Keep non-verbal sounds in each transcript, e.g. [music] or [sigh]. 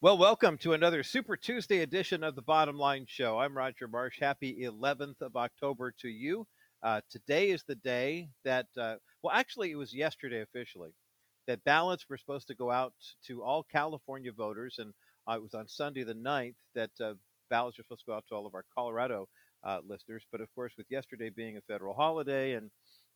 Well, welcome to another Super Tuesday edition of the Bottom Line Show. I'm Roger Marsh. Happy 11th of October to you. Uh, today is the day that, uh, well, actually, it was yesterday officially that ballots were supposed to go out to all California voters, and uh, it was on Sunday the 9th that uh, ballots were supposed to go out to all of our Colorado uh, listeners. But of course, with yesterday being a federal holiday, and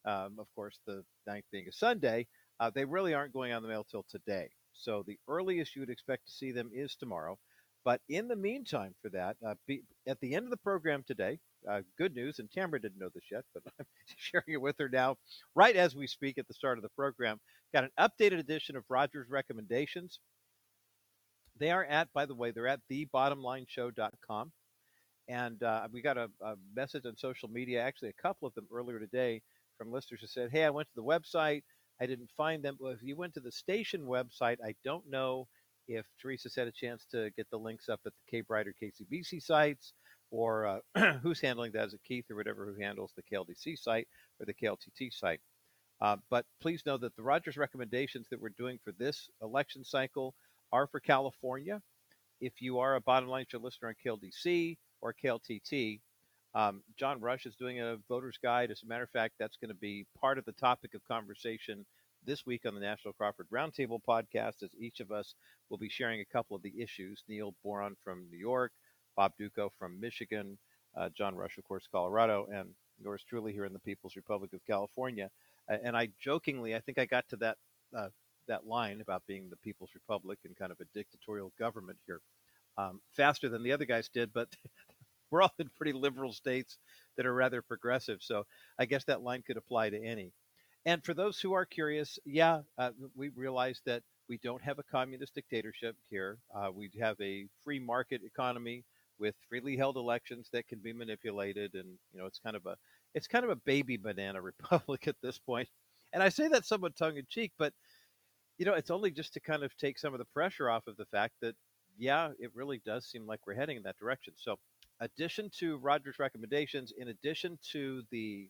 um, of course the 9th being a Sunday, uh, they really aren't going on the mail till today. So the earliest you would expect to see them is tomorrow. But in the meantime, for that, uh, be, at the end of the program today, uh, good news, and Tamara didn't know this yet, but [laughs] I'm sharing it with her now, right as we speak at the start of the program. Got an updated edition of Roger's recommendations. They are at, by the way, they're at thebottomlineshow.com. And uh, we got a, a message on social media, actually, a couple of them earlier today from listeners who said, Hey, I went to the website I didn't find them. If you went to the station website, I don't know if Teresa's had a chance to get the links up at the Cape Rider KCBC sites or uh, [clears throat] who's handling that. Is it Keith or whatever who handles the KLDC site or the KLTT site? Uh, but please know that the Rogers recommendations that we're doing for this election cycle are for California. If you are a bottom line show listener on KLDC or KLTT, um, John Rush is doing a voter's guide. As a matter of fact, that's going to be part of the topic of conversation this week on the National Crawford Roundtable podcast, as each of us will be sharing a couple of the issues. Neil Boron from New York, Bob Dutko from Michigan, uh, John Rush, of course, Colorado, and yours truly here in the People's Republic of California. And I jokingly, I think I got to that uh, that line about being the People's Republic and kind of a dictatorial government here um, faster than the other guys did, but [laughs] we're all in pretty liberal states that are rather progressive. So I guess that line could apply to any. And for those who are curious, yeah, uh, we realize that we don't have a communist dictatorship here. Uh, we have a free market economy with freely held elections that can be manipulated, and you know it's kind of a it's kind of a baby banana [laughs] republic at this point. And I say that somewhat tongue in cheek, but you know it's only just to kind of take some of the pressure off of the fact that yeah, it really does seem like we're heading in that direction. So addition to Roger's recommendations, in addition to the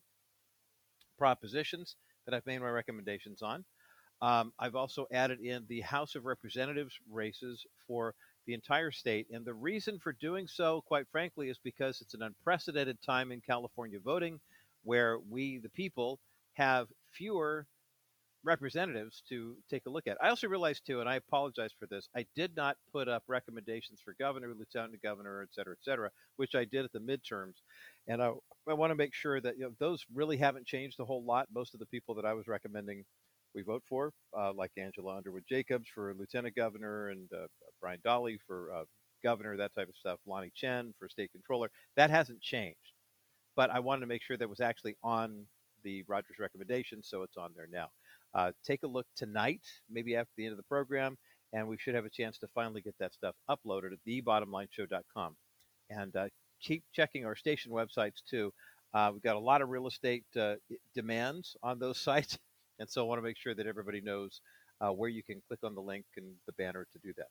propositions that I've made my recommendations on, um, I've also added in the House of Representatives races for the entire state. And the reason for doing so, quite frankly, is because it's an unprecedented time in California voting where we, the people, have fewer representatives to take a look at. I also realized too, and I apologize for this, I did not put up recommendations for governor, lieutenant governor, et cetera, et cetera, which I did at the midterms. And I, I want to make sure that you know those really haven't changed a whole lot. Most of the people that I was recommending we vote for, uh, like Angela Underwood Jacobs for lieutenant governor and uh, Brian Dahle for uh, governor, that type of stuff, Lanhee Chen for state controller, that hasn't changed. But I wanted to make sure that was actually on the Rogers recommendation, so it's on there now. Uh, take a look tonight, maybe after the end of the program, and we should have a chance to finally get that stuff uploaded at thebottomlineshow.com. And uh, keep checking our station websites too. Uh, we've got a lot of real estate uh, demands on those [laughs] sites, and so I want to make sure that everybody knows uh, where you can click on the link and the banner to do that.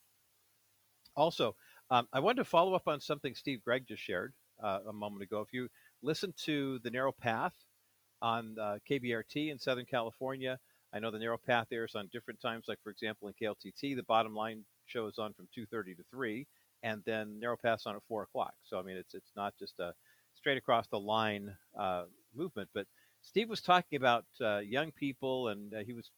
Also, um, I wanted to follow up on something Steve Gregg just shared uh, a moment ago. If you listen to the Narrow Path on uh, KBRT in Southern California, I know the narrow path airs on different times. Like for example, in KLTT, the bottom line show is on from 2:30 to 3, and then narrow path's on at 4 o'clock. So I mean, it's it's not just a straight across the line uh, movement. But Steve was talking about uh, young people, and uh, he was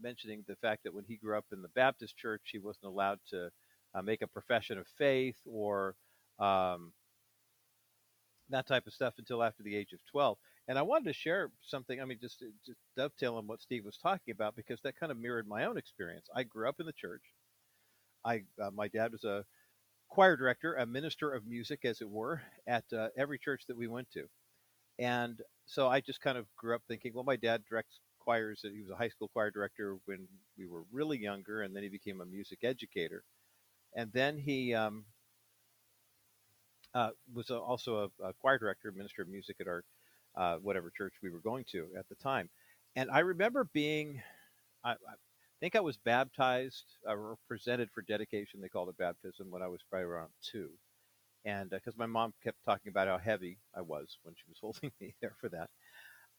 mentioning the fact that when he grew up in the Baptist church, he wasn't allowed to uh, make a profession of faith or um, that type of stuff until after the age of 12. And I wanted to share something. I mean, just just dovetail on what Steve was talking about because that kind of mirrored my own experience. I grew up in the church. I uh, my dad was a choir director, a minister of music, as it were, at uh, every church that we went to. And so I just kind of grew up thinking, well, my dad directs choirs. He was a high school choir director when we were really younger, and then he became a music educator. And then he um, uh, was also a, a, choir director, minister of music at our uh, whatever church we were going to at the time. And I remember being, I, I think I was baptized uh, or presented for dedication. They called it baptism when I was probably around two. And because uh, my mom kept talking about how heavy I was when she was [laughs] holding me there for that.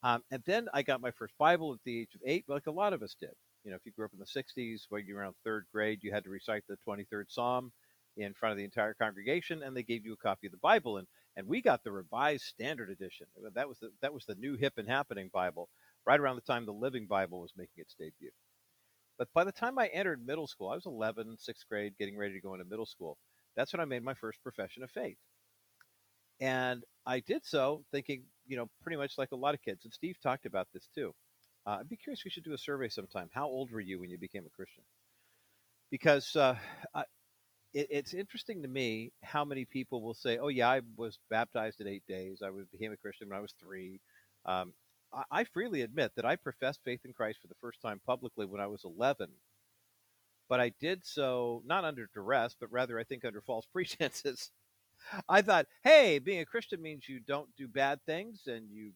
Um, and then I got my first Bible at the age of eight, like a lot of us did. You know, if you grew up in the 60s, when you were around third grade, you had to recite the 23rd Psalm in front of the entire congregation, and they gave you a copy of the Bible. And and we got the Revised Standard Edition. That was the that was the new hip and happening Bible, right around the time the Living Bible was making its debut. But by the time I entered middle school, I was 11, sixth grade, getting ready to go into middle school. That's when I made my first profession of faith. And I did so thinking, you know, pretty much like a lot of kids. And Steve talked about this too. Uh, I'd be curious. We should do a survey sometime. How old were you when you became a Christian? Because uh, I, it, it's interesting to me how many people will say, "Oh yeah, I was baptized at eight days. I was became a Christian when I was three. Um, I, freely admit that I professed faith in Christ for the first time publicly when I was 11, but I did so not under duress, but rather I think under false [laughs] pretenses. I thought, hey, being a Christian means you don't do bad things and you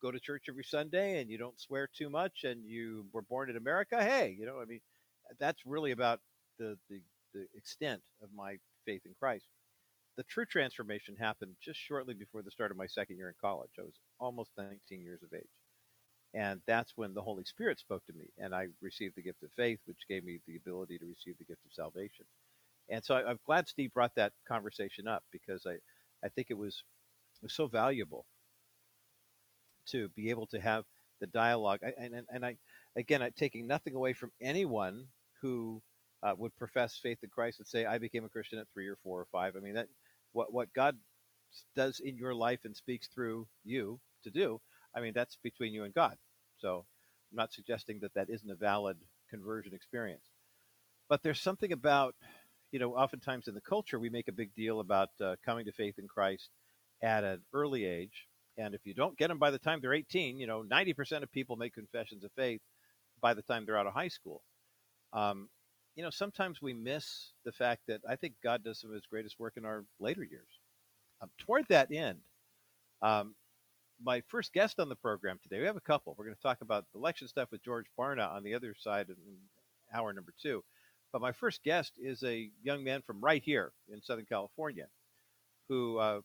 go to church every Sunday and you don't swear too much and you were born in America. Hey, you know, I mean, that's really about the, the, the extent of my faith in Christ. The true transformation happened just shortly before the start of my second year in college. I was almost 19 years of age. And that's when the Holy Spirit spoke to me, and I received the gift of faith, which gave me the ability to receive the gift of salvation. And so I, am glad Steve brought that conversation up because I, I think it was, it was so valuable to be able to have the dialogue. I, and, and I, again, I, taking nothing away from anyone who uh, would profess faith in Christ and say, I became a Christian at three or four or five. I mean, that what, what God does in your life and speaks through you to do, I mean, that's between you and God. So I'm not suggesting that that isn't a valid conversion experience. But there's something about you know, oftentimes in the culture, we make a big deal about uh, coming to faith in Christ at an early age. And if you don't get them by the time they're 18, you know, 90% of people make confessions of faith by the time they're out of high school. Um, you know, sometimes we miss the fact that I think God does some of his greatest work in our later years. Um, toward that end, um, my first guest on the program today, we have a couple. We're going to talk about election stuff with George Barna on the other side hour number two. But my first guest is a young man from right here in Southern California who uh,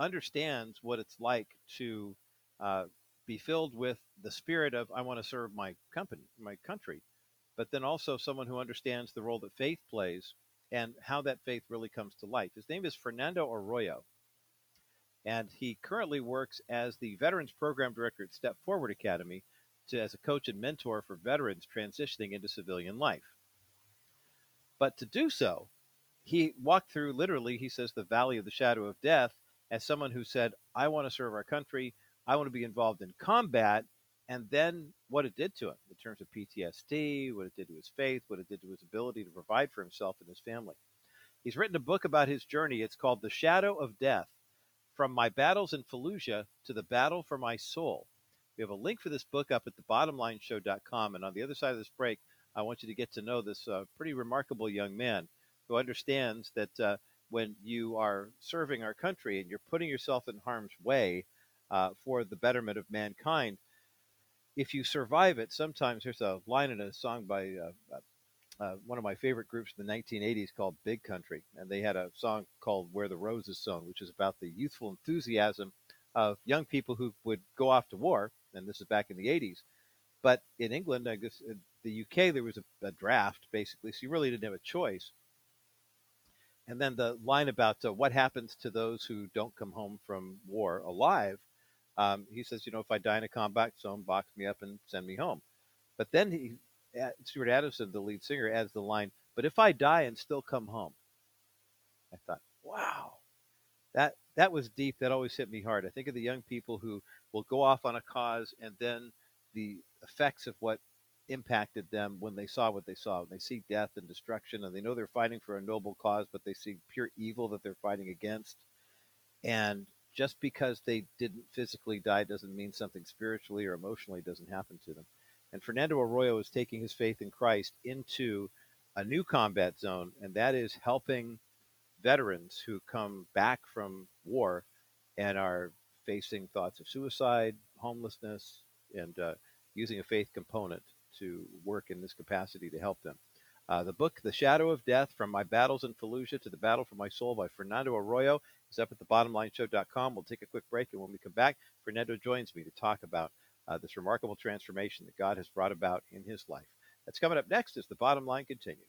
understands what it's like to uh, be filled with the spirit of, I want to serve my company, my country, but then also someone who understands the role that faith plays and how that faith really comes to life. His name is Fernando Arroyo, and he currently works as the Veterans Program Director at Step Forward Academy to, as a coach and mentor for veterans transitioning into civilian life. But to do so, he walked through literally, he says, the valley of the shadow of death as someone who said, I want to serve our country, I want to be involved in combat, and then what it did to him in terms of PTSD, what it did to his faith, what it did to his ability to provide for himself and his family. He's written a book about his journey. It's called The Shadow of Death From My Battles in Fallujah to the Battle for My Soul. We have a link for this book up at the thebottomlineshow.com. And on the other side of this break, I want you to get to know this uh, pretty remarkable young man who understands that uh, when you are serving our country and you're putting yourself in harm's way uh, for the betterment of mankind, if you survive it, sometimes there's a line in a song by uh, uh, uh, one of my favorite groups in the 1980s called Big Country, and they had a song called Where the Rose is Sown, which is about the youthful enthusiasm of young people who would go off to war, and this is back in the 80s. But in England, I guess the UK, there was a, a, draft basically, so you really didn't have a choice. And then the line about uh, what happens to those who don't come home from war alive, um, he says, you know, if I die in a combat zone, box me up and send me home. But then he, Stuart Adamson, the lead singer, adds the line, but if I die and still come home, I thought, wow, that that was deep. That always hit me hard. I think of the young people who will go off on a cause and then the effects of what impacted them when they saw what they saw. When they see death and destruction, and they know they're fighting for a noble cause, but they see pure evil that they're fighting against. And just because they didn't physically die doesn't mean something spiritually or emotionally doesn't happen to them. And Fernando Arroyo is taking his faith in Christ into a new combat zone, and that is helping veterans who come back from war and are facing thoughts of suicide, homelessness, and uh, using a faith component to work in this capacity to help them. Uh, the book, The Shadow of Death From My Battles in Fallujah to the Battle for My Soul by Fernando Arroyo, is up at thebottomlineshow.com. We'll take a quick break, and when we come back, Fernando joins me to talk about uh, this remarkable transformation that God has brought about in his life. That's coming up next as the bottom line continues.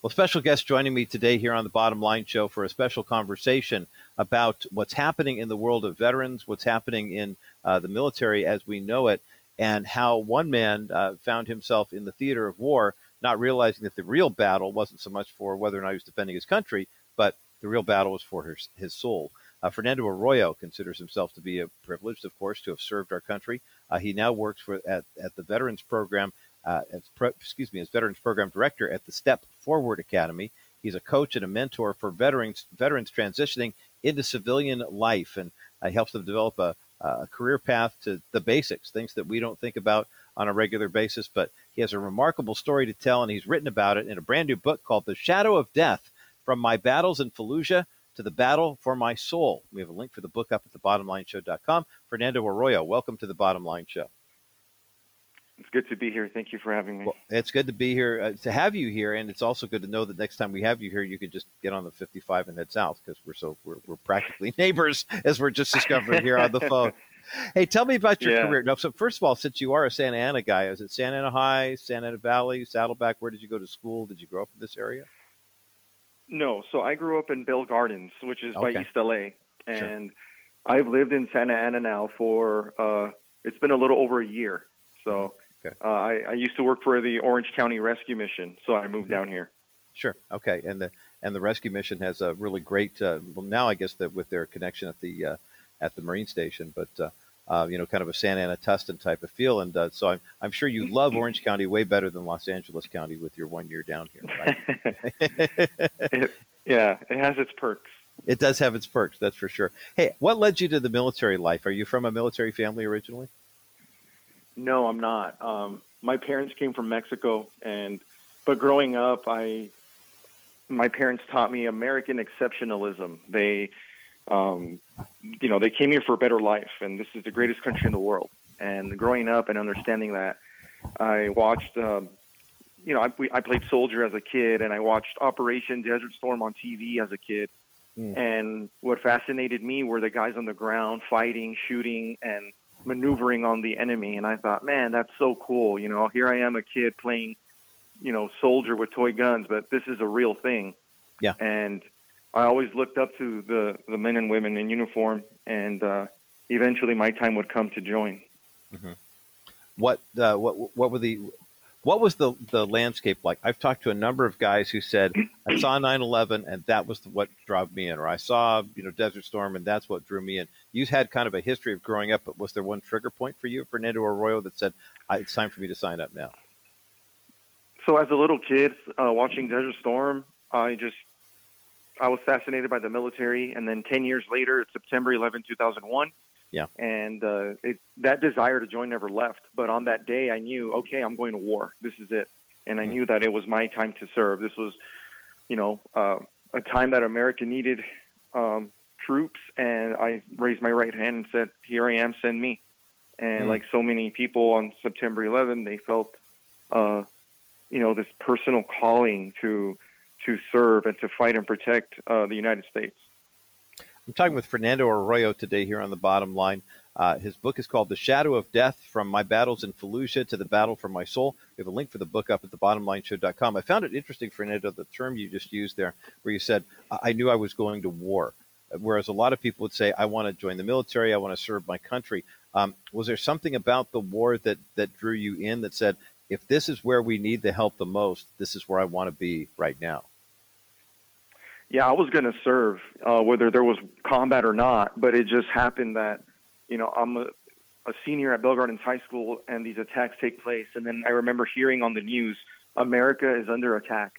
Well, special guest joining me today here on the Bottom Line Show for a special conversation about what's happening in the world of veterans, what's happening in uh, the military as we know it, and how one man uh, found himself in the theater of war, not realizing that the real battle wasn't so much for whether or not he was defending his country, but the real battle was for his, his soul. Uh, Fernando Arroyo considers himself to be a privileged, of course, to have served our country. Uh, he now works for at, at the Veterans Program uh, as excuse me as Veterans Program Director at the Step Forward Academy. He's a coach and a mentor for veterans veterans transitioning into civilian life, and uh, helps them develop a, a career path to the basics, things that we don't think about on a regular basis. But he has a remarkable story to tell, and he's written about it in a brand new book called "The Shadow of Death: From My Battles in Fallujah." To the battle for my soul. We have a link for the book up at thebottomlineshow.com. Fernando Arroyo, welcome to the Bottom Line Show. It's good to be here. Thank you for having me. Well, it's good to be here, uh, to have you here, and it's also good to know that next time we have you here, you could just get on the 55 and head south because we're so we're, we're practically [laughs] neighbors, as we're just discovering here on the phone. Hey, tell me about your Yeah. career. No, so first of all, since you are a Santa Ana guy, is it Santa Ana High, Santa Ana Valley, Saddleback? Where did you go to school? Did you grow up in this area? No, so I grew up in Bell Gardens, which is by East LA, and I've lived in Santa Ana now for uh, it's been a little over a year. So Okay. uh, I, I used to work for the Orange County Rescue Mission, so I moved down here. Sure. Okay. And the and the rescue mission has a really great. Uh, well, now I guess that with their connection at the uh, at the marine station, but uh, uh, you know, kind of a Santa Ana Tustin type of feel. And uh, so I'm I'm sure you love [laughs] Orange County way better than Los Angeles County with your one year down here. Right? [laughs] It- yeah, it has its perks. it does have its perks, that's for sure. Hey, what led you to the military life? Are you from a military family originally? No, I'm not. Um, my parents came from Mexico, and but growing up, I my parents taught me American exceptionalism. They, um, you know, they came here for a better life, and this is the greatest country in the world. And growing up and understanding that, I watched. Um, you know, I, we- I played soldier as a kid, and I watched Operation Desert Storm on TV as a kid. Mm. And what fascinated me were the guys on the ground fighting, shooting, and maneuvering on the enemy. And I thought, man, that's so cool. You know, here I am, a kid playing, you know, soldier with toy guns, but this is a real thing. Yeah. And I always looked up to the the men and women in uniform, and uh, eventually my time would come to join. what uh, what what were the what was the the landscape like? I've talked to a number of guys who said I saw 9/11 and that was what drove me in, or I saw you know Desert Storm and that's what drew me in. You had kind of a history of growing up, but was there one trigger point for you, Fernando Arroyo, that said I, it's time for me to sign up now? So as a little kid, uh, watching Desert Storm, I just I was fascinated by the military, and then ten years later, it's September 11, 2001. Yeah. And uh, it, that desire to join never left. But on that day, I knew, okay, I'm going to war. This is it, and I Mhm. knew that it was my time to serve. This was, you know, uh, a time that America needed um, troops, and I raised my right hand and said, "Here I am. Send me." And Mm. like so many people on September 11, they felt. Uh, you know this personal calling to to serve and to fight and protect uh, the United States. I'm talking with Fernando Arroyo today here on the bottom line. Uh, his book is called The Shadow of Death From My Battles in Fallujah to the Battle for My Soul. We have a link for the book up at thebottomlineshow.com. I found it interesting, Fernando, the term you just used there, where you said, I knew I was going to war. Whereas a lot of people would say, I want to join the military, I want to serve my country. Um, was there something about the war that, that drew you in that said, if this is where we need the help the most, this is where I want to be right now? Yeah, I was going to serve uh, whether there was combat or not, but it just happened that you know I'm a, a senior at Bell Gardens High School and these attacks take place, and then I remember hearing on the news America is under attack,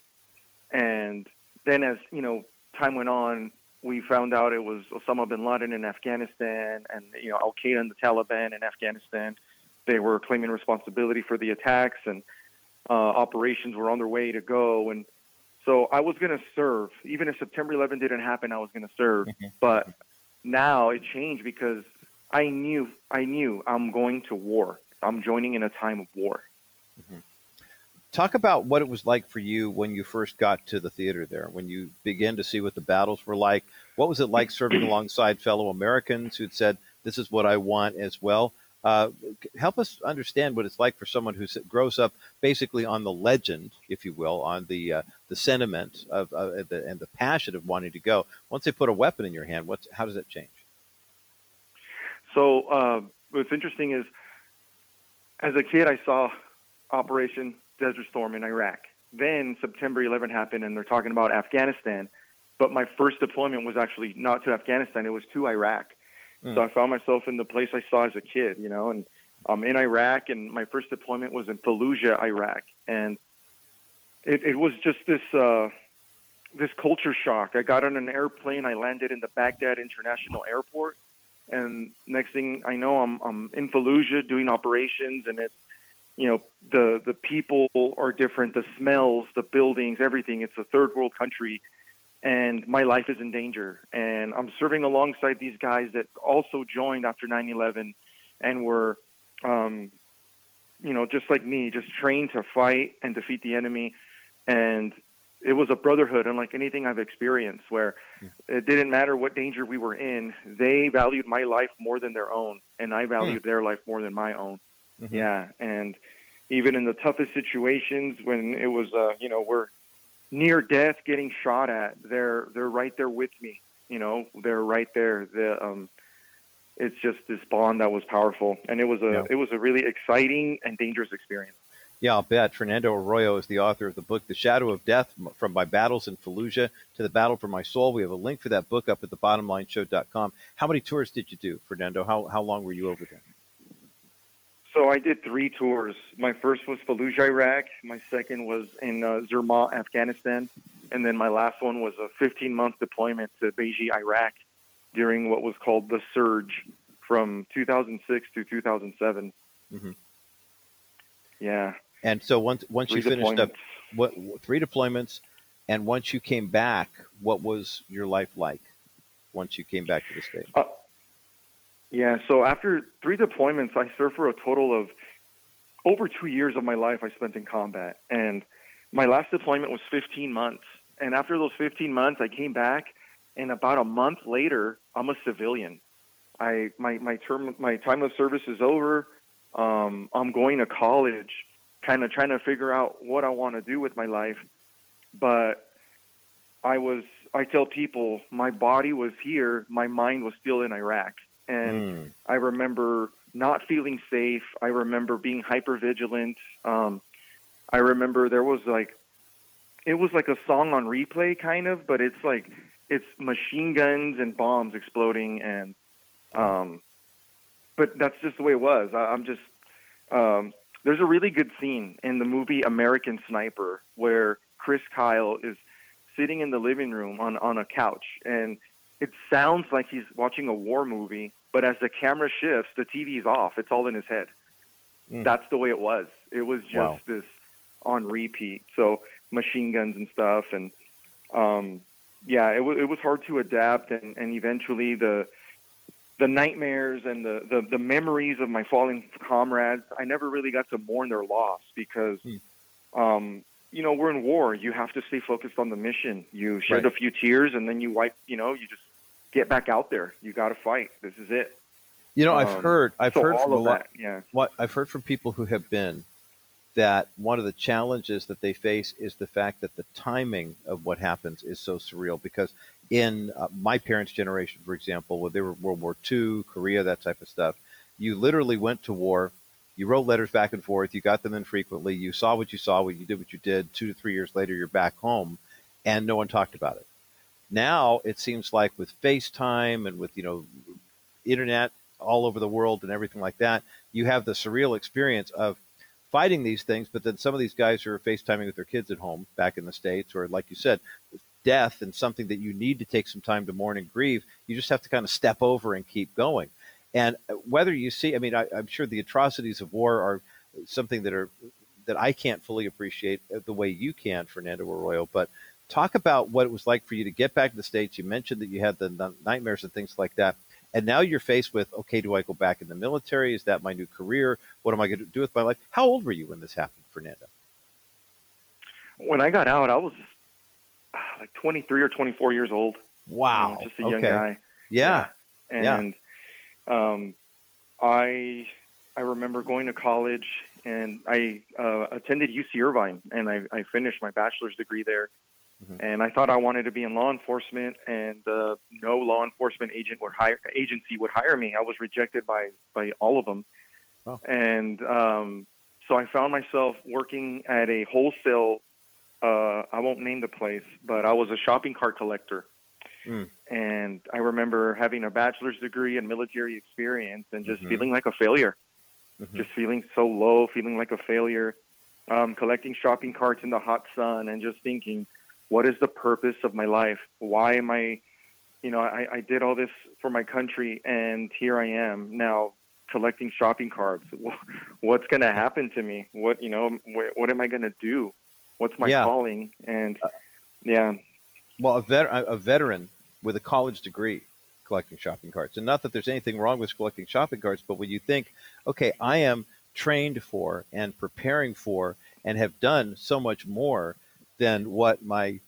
and then as you know time went on, we found out it was Osama bin Laden in Afghanistan and you know Al Qaeda and the Taliban in Afghanistan. They were claiming responsibility for the attacks, and uh, operations were on their way to go. And so I was going to serve, even if September 11 didn't happen. I was going to serve, Mhm. but now it changed because I knew I knew I'm going to war. I'm joining in a time of war. Talk about what it was like for you when you first got to the theater there, when you began to see what the battles were like. What was it like serving [clears throat] alongside fellow Americans who'd said, This is what I want as well? Uh, help us understand what it's like for someone who grows up basically on the legend, if you will, on the uh, the sentiment of uh, the, and the passion of wanting to go. Once they put a weapon in your hand, what's how does that change? So uh, what's interesting is, as a kid, I saw Operation Desert Storm in Iraq. Then September 11 happened, and they're talking about Afghanistan. But my first deployment was actually not to Afghanistan; it was to Iraq. Mm. So I found myself in the place I saw as a kid, you know, and I'm in Iraq, and my first deployment was in Fallujah, Iraq, and it, it was just this uh, this culture shock. I got on an airplane, I landed in the Baghdad International Airport, and next thing I know, I'm I'm in Fallujah doing operations, and it's you know the the people are different, the smells, the buildings, everything. It's a third world country, and my life is in danger. And I'm serving alongside these guys that also joined after 9/11, and were, um, you know, just like me, just trained to fight and defeat the enemy. And it was a brotherhood unlike anything I've experienced, where hmm. it didn't matter what danger we were in. They valued my life more than their own, and I valued mm. their life more than my own. Mm-hmm. Yeah, and even in the toughest situations, when it was, uh, you know, we're near death, getting shot at, they're they're right there with me. You know, they're right there. The um, it's just this bond that was powerful, and it was a yeah. it was a really exciting and dangerous experience. Yeah, I'll bet. Fernando Arroyo is the author of the book The Shadow of Death From My Battles in Fallujah to the Battle for My Soul. We have a link for that book up at thebottomlineshow.com. How many tours did you do, Fernando? How, how long were you over there? So I did three tours. My first was Fallujah, Iraq. My second was in uh, Zurmat, Afghanistan. And then my last one was a 15 month deployment to Beiji, Iraq during what was called the Surge from 2006 to 2007. Mm-hmm. Yeah. And so once once three you finished up, what three deployments, and once you came back, what was your life like? Once you came back to the state. Uh, yeah. So after three deployments, I served for a total of over two years of my life I spent in combat, and my last deployment was 15 months. And after those 15 months, I came back, and about a month later, I'm a civilian. I my my term my time of service is over. Um, I'm going to college kind of trying to figure out what I want to do with my life. But I was, I tell people, my body was here, my mind was still in Iraq. And mm. I remember not feeling safe. I remember being hyper vigilant. Um, I remember there was like, it was like a song on replay kind of, but it's like, it's machine guns and bombs exploding and, um, but that's just the way it was. I, I'm just, um, there's a really good scene in the movie American Sniper where Chris Kyle is sitting in the living room on, on a couch and it sounds like he's watching a war movie, but as the camera shifts, the TV's off. It's all in his head. Mm. That's the way it was. It was just wow. this on repeat. So machine guns and stuff, and um, yeah, it, w- it was hard to adapt, and, and eventually the the nightmares and the, the, the memories of my fallen comrades, I never really got to mourn their loss because, hmm. um, you know, we're in war. You have to stay focused on the mission. You shed right. a few tears and then you wipe, you know, you just get back out there. You got to fight. This is it. You know, I've um, heard, I've so heard from a lot, that, yeah. what I've heard from people who have been that one of the challenges that they face is the fact that the timing of what happens is so surreal because in uh, my parents' generation, for example, when they were World War II, Korea, that type of stuff, you literally went to war. You wrote letters back and forth. You got them infrequently. You saw what you saw. What you did, what you did. Two to three years later, you're back home, and no one talked about it. Now it seems like with FaceTime and with you know internet all over the world and everything like that, you have the surreal experience of fighting these things. But then some of these guys are FaceTiming with their kids at home back in the states, or like you said, death and something that you need to take some time to mourn and grieve, you just have to kind of step over and keep going. And uh, whether you see, I mean, I, am sure the atrocities of war are something that are that I can't fully appreciate uh, the way you can, Fernando Arroyo. But talk about what it was like for you to get back to the states. You mentioned that you had the nightmares and things like that, and now you're faced with, okay, do I go back in the military? Is that my new career? What am I going to do with my life? How old were you when this happened, Fernando? When I got out, I was like 23 or 24 years old. Wow. You know, just a young guy. Yeah. yeah. And yeah. Um, I I remember going to college and I uh, attended UC Irvine and I, I finished my bachelor's degree there. Mm-hmm. And I thought I wanted to be in law enforcement, and uh, no law enforcement agent would hire agency would hire me. I was rejected by by all of them, oh. and um, so I found myself working at a wholesale. Uh, I won't name the place, but I was a shopping cart collector. Mm. And I remember having a bachelor's degree and military experience and just mm-hmm. feeling like a failure mm-hmm. just feeling so low, feeling like a failure, um, collecting shopping carts in the hot sun, and just thinking, what is the purpose of my life? Why am I, you know, I, I did all this for my country, and here I am now collecting shopping carts. [laughs] What's going to happen to me? What, you know, what, what am I going to do? What's my yeah. calling? And uh, yeah. Well, a, vet- a veteran with a college degree collecting shopping carts. And not that there's anything wrong with collecting shopping carts, but when you think, okay, I am trained for and preparing for and have done so much more than what my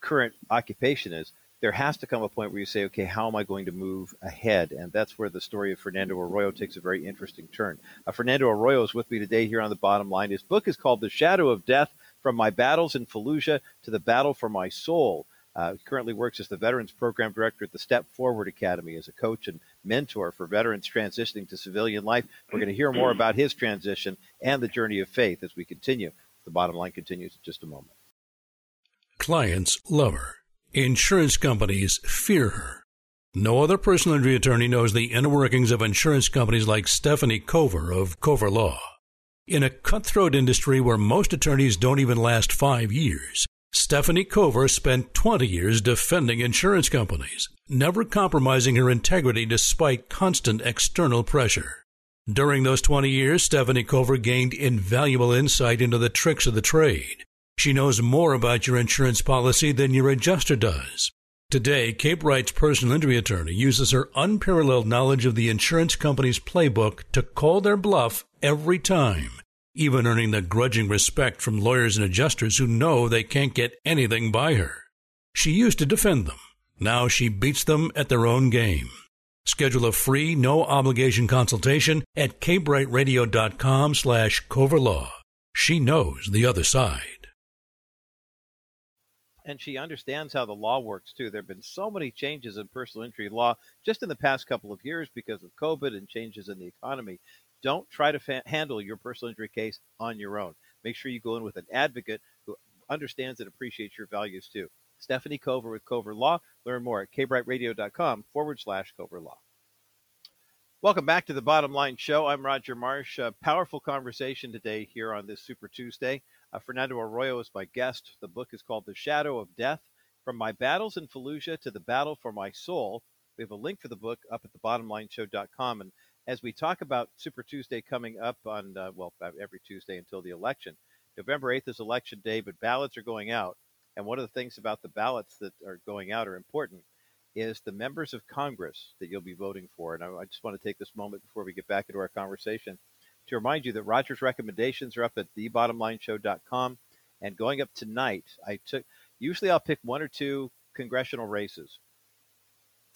current occupation is, there has to come a point where you say, okay, how am I going to move ahead? And that's where the story of Fernando Arroyo takes a very interesting turn. Uh, Fernando Arroyo is with me today here on the bottom line. His book is called The Shadow of Death From My Battles in Fallujah to the Battle for My Soul. Uh, he currently works as the Veterans Program Director at the Step Forward Academy as a coach and mentor for veterans transitioning to civilian life. We're going to hear more about his transition and the journey of faith as we continue. The bottom line continues in just a moment. Clients love her. Insurance companies fear her. No other personal injury attorney knows the inner workings of insurance companies like Stephanie Cover of Cover Law. In a cutthroat industry where most attorneys don't even last five years, Stephanie Cover spent 20 years defending insurance companies, never compromising her integrity despite constant external pressure. During those 20 years, Stephanie Cover gained invaluable insight into the tricks of the trade. She knows more about your insurance policy than your adjuster does. Today, K-Bright's personal injury attorney uses her unparalleled knowledge of the insurance company's playbook to call their bluff every time even earning the grudging respect from lawyers and adjusters who know they can't get anything by her. She used to defend them. Now she beats them at their own game. Schedule a free, no obligation consultation at kbrightradio.com slash coverlaw. She knows the other side. And she understands how the law works too. There have been so many changes in personal injury law just in the past couple of years because of COVID and changes in the economy. Don't try to fa- handle your personal injury case on your own. Make sure you go in with an advocate who understands and appreciates your values too. Stephanie Cover with Cover Law. Learn more at kbrightradio.com forward slash Cover Law. Welcome back to the Bottom Line Show. I'm Roger Marsh. A powerful conversation today here on this Super Tuesday. Uh, Fernando Arroyo is my guest. The book is called The Shadow of Death From My Battles in Fallujah to the Battle for My Soul. We have a link for the book up at thebottomlineshow.com. And as we talk about Super Tuesday coming up on, uh, well, every Tuesday until the election. November 8th is election day, but ballots are going out. And one of the things about the ballots that are going out are important is the members of Congress that you'll be voting for. And I, I just want to take this moment before we get back into our conversation to remind you that Roger's recommendations are up at thebottomlineshow.com. And going up tonight, I took, usually I'll pick one or two congressional races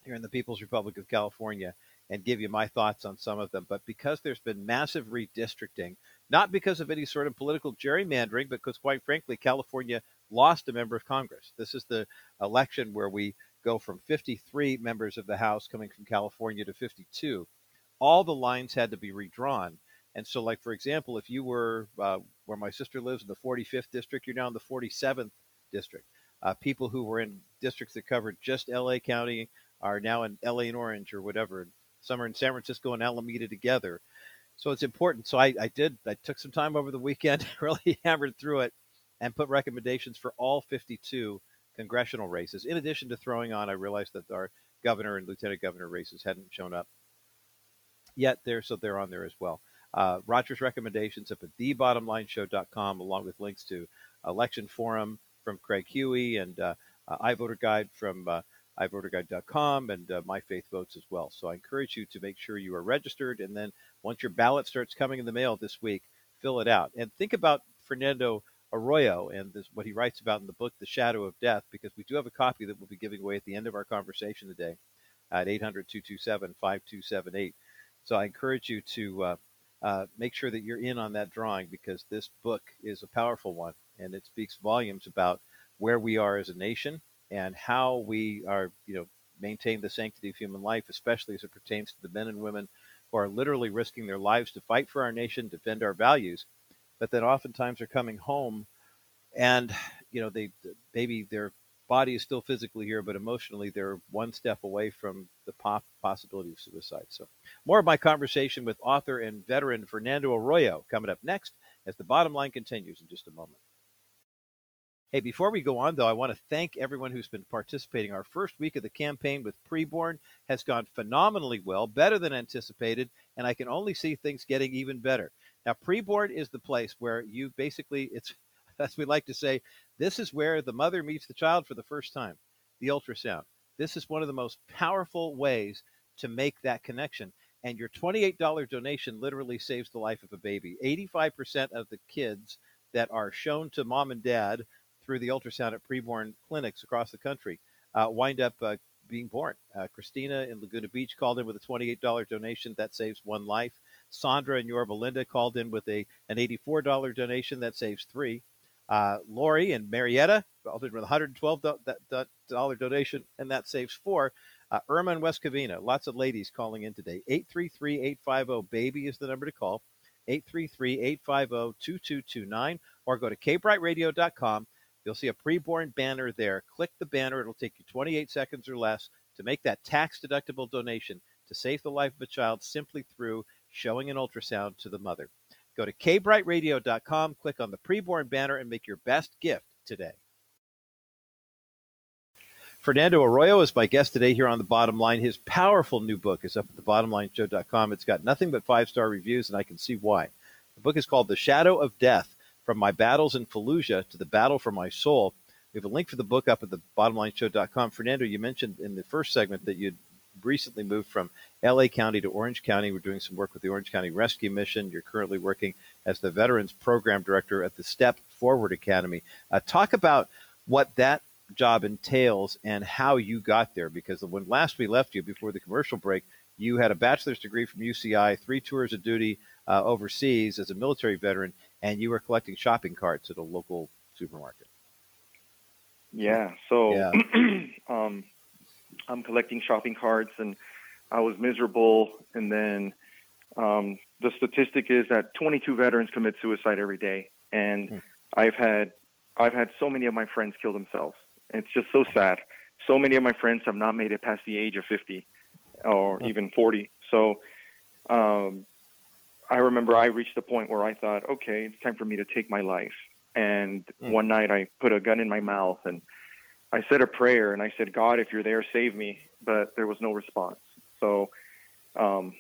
here in the People's Republic of California and give you my thoughts on some of them. But because there's been massive redistricting, not because of any sort of political gerrymandering, because quite frankly, California lost a member of Congress. This is the election where we go from 53 members of the House coming from California to 52. All the lines had to be redrawn. And so, like, for example, if you were uh, where my sister lives in the 45th district, you're now in the 47th district. Uh, people who were in districts that covered just LA County are now in LA and Orange or whatever. Some are in San Francisco and Alameda together. So it's important. So I, I did, I took some time over the weekend, [laughs] really hammered through it, and put recommendations for all 52 congressional races. In addition to throwing on, I realized that our governor and lieutenant governor races hadn't shown up yet there, so they're on there as well. Uh, Roger's recommendations up at thebottomlineshow.com, along with links to election forum from Craig Huey and uh, uh, iVoter Guide from uh, iVoterGuide.com and uh, My Faith Votes as well. So I encourage you to make sure you are registered, and then once your ballot starts coming in the mail this week, fill it out. And think about Fernando Arroyo and this, what he writes about in the book, The Shadow of Death, because we do have a copy that we'll be giving away at the end of our conversation today at 800 227 5278. So I encourage you to uh, uh, make sure that you're in on that drawing because this book is a powerful one and it speaks volumes about where we are as a nation and how we are, you know, maintain the sanctity of human life, especially as it pertains to the men and women who are literally risking their lives to fight for our nation, defend our values, but then oftentimes are coming home and, you know, they maybe their body is still physically here, but emotionally they're one step away from the possibility of suicide. So, more of my conversation with author and veteran Fernando Arroyo coming up next as the bottom line continues in just a moment. Hey, before we go on, though, I want to thank everyone who's been participating. Our first week of the campaign with Preborn has gone phenomenally well, better than anticipated, and I can only see things getting even better. Now, Preborn is the place where you basically, it's [laughs] as we like to say, this is where the mother meets the child for the first time, the ultrasound. This is one of the most powerful ways to make that connection. And your $28 donation literally saves the life of a baby. 85% of the kids that are shown to mom and dad through the ultrasound at preborn clinics across the country uh, wind up uh, being born. Uh, Christina in Laguna Beach called in with a $28 donation that saves one life. Sandra in Yorba Linda called in with a an $84 donation that saves three. Uh, Lori and Marietta called in with a $112 donation and that saves four. Uh, Irma in West Covina, lots of ladies calling in today. 833-850-BABY is the number to call. 833-850-2229 or go to kbrightradio.com You'll see a preborn banner there. Click the banner. It'll take you 28 seconds or less to make that tax deductible donation to save the life of a child simply through showing an ultrasound to the mother. Go to kbrightradio.com, click on the preborn banner, and make your best gift today. Fernando Arroyo is my guest today here on The Bottom Line. His powerful new book is up at thebottomlineshow.com. It's got nothing but five star reviews, and I can see why. The book is called The Shadow of Death from my battles in Fallujah to the battle for my soul. We have a link for the book up at the bottomlineshow.com. Fernando, you mentioned in the first segment that you'd recently moved from LA County to Orange County. We're doing some work with the Orange County Rescue Mission. You're currently working as the Veterans Program Director at the Step Forward Academy. Uh, talk about what that job entails and how you got there, because when last we left you before the commercial break, you had a bachelor's degree from UCI, three tours of duty uh, overseas as a military veteran, and you were collecting shopping carts at a local supermarket. Yeah. So yeah. [clears throat] um, I'm collecting shopping carts, and I was miserable. And then um, the statistic is that 22 veterans commit suicide every day, and hmm. I've had I've had so many of my friends kill themselves. It's just so sad. So many of my friends have not made it past the age of 50 or hmm. even 40. So um, I remember I reached the point where I thought, okay, it's time for me to take my life. And mm. one night I put a gun in my mouth and I said a prayer and I said, God, if you're there, save me. But there was no response. So, um,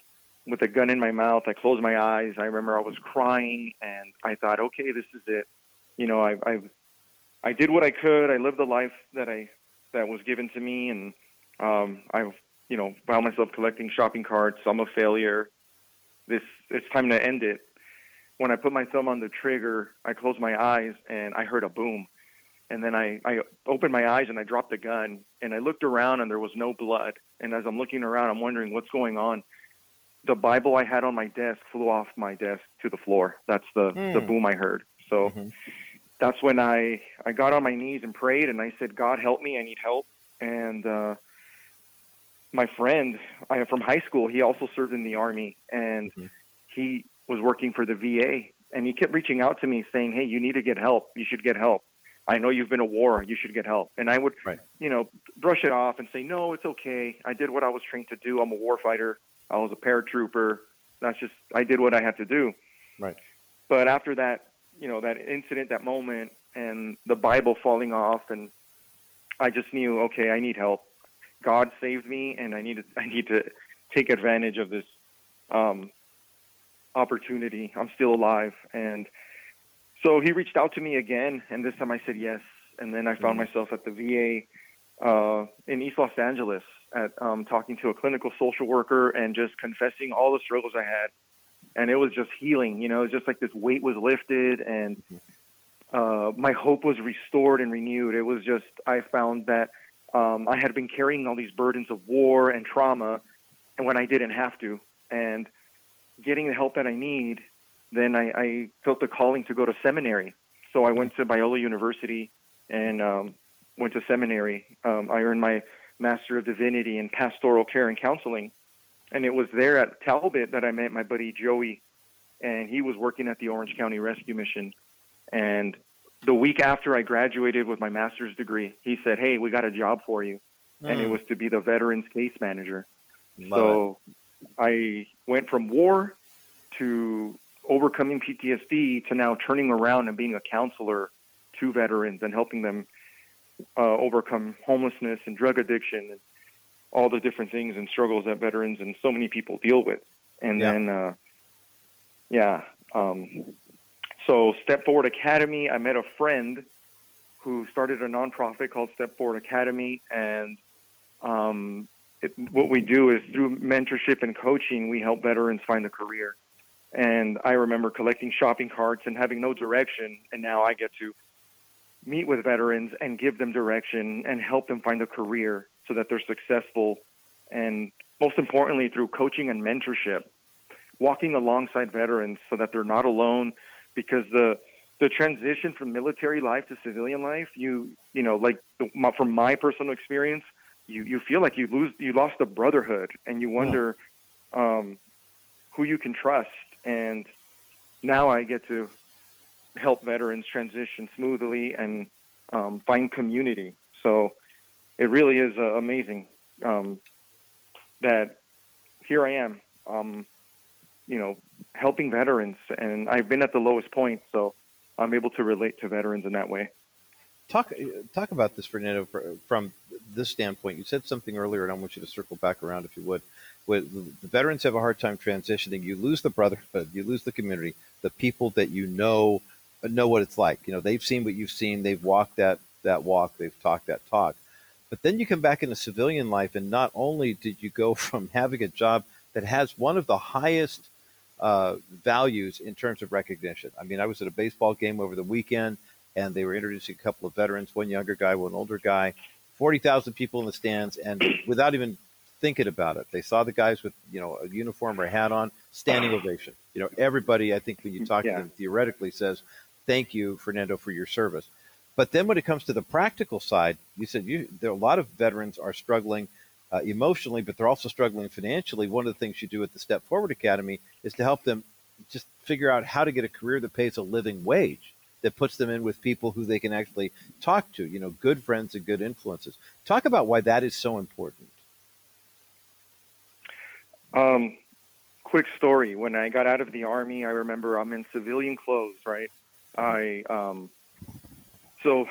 with a gun in my mouth, I closed my eyes. I remember I was crying and I thought, okay, this is it. You know, I, I, I did what I could. I lived the life that I, that was given to me. And, um, I, you know, found myself collecting shopping carts. I'm a failure this it's time to end it. When I put my thumb on the trigger, I closed my eyes and I heard a boom. And then I, I opened my eyes and I dropped the gun and I looked around and there was no blood. And as I'm looking around, I'm wondering what's going on. The Bible I had on my desk flew off my desk to the floor. That's the, mm. the boom I heard. So mm-hmm. that's when I, I got on my knees and prayed and I said, God help me. I need help. And, uh, my friend I, from high school, he also served in the army, and mm-hmm. he was working for the VA. And he kept reaching out to me saying, "Hey, you need to get help. You should get help. I know you've been a war. You should get help." And I would, right. you know, brush it off and say, "No, it's okay. I did what I was trained to do. I'm a war fighter. I was a paratrooper. That's just I did what I had to do." Right. But after that, you know, that incident, that moment, and the Bible falling off, and I just knew, okay, I need help. God saved me, and I need to [laughs] I need to take advantage of this um, opportunity. I'm still alive, and so he reached out to me again, and this time I said yes. And then I found mm-hmm. myself at the VA uh, in East Los Angeles, at um, talking to a clinical social worker and just confessing all the struggles I had, and it was just healing. You know, it was just like this weight was lifted, and mm-hmm. uh, my hope was restored and renewed. It was just I found that um, I had been carrying all these burdens of war and trauma, and when I didn't have to, and getting the help that I need, then I, I felt a calling to go to seminary. So I went to Biola University and um, went to seminary. Um, I earned my Master of Divinity in Pastoral Care and Counseling. And it was there at Talbot that I met my buddy Joey, and he was working at the Orange County Rescue Mission. And the week after I graduated with my master's degree, he said, Hey, we got a job for you. Mm. And it hmm. was to be the Veterans Case Manager. Love so it. I went from war to overcoming PTSD to now turning around and being a counselor to veterans and helping them uh, overcome homelessness and drug addiction and all the different things and struggles that veterans and so many people deal with. And yeah. then, uh, yeah. Um, so Step Forward Academy, I met a friend who started a nonprofit called Step Forward Academy, and um, it, what we do is through mentorship and coaching, we help veterans find a career. And I remember collecting shopping carts and having no direction, and now I get to meet with veterans and give them direction and help them find a career so that they're successful. And most importantly, through coaching and mentorship, walking alongside veterans so that they're not alone because the the transition from military life to civilian life, you you know, like my, from my personal experience, you you feel like you lose you lost the brotherhood, and you wonder um, who you can trust. And now I get to help veterans transition smoothly and um, find community. So it really is uh, amazing um, that here I am, um, you know, helping veterans, and I've been at the lowest point, so I'm able to relate to veterans in that way. Talk talk about this, Fernando, from this standpoint. You said something earlier, and I want you to circle back around if you would. When the veterans have a hard time transitioning, you lose the brotherhood, you lose the community, the people that you know know what it's like. You know, they've seen what you've seen, they've walked that that walk, they've talked that talk. But then you come back into civilian life, and not only did you go [laughs] from having a job that has one of the highest uh, values in terms of recognition. I mean, I was at a baseball game over the weekend and they were introducing a couple of veterans, one younger guy, one older guy, 40,000 people in the stands, and without even thinking about it, they saw the guys with, you know, a uniform or a hat on, standing ovation. You know, everybody, I think, when you talk yeah. to them, theoretically says, thank you, Fernando, for your service. But then when it comes to the practical side, you said you, there a lot of veterans are struggling uh, emotionally, but they're also struggling financially. One of the things you do at the Step Forward Academy is to help them just figure out how to get a career that pays a living wage that puts them in with people who they can actually talk to, you know, good friends and good influences. Talk about why that is so important. Um, quick story. When I got out of the army, I remember I'm in civilian clothes, right? I, um, so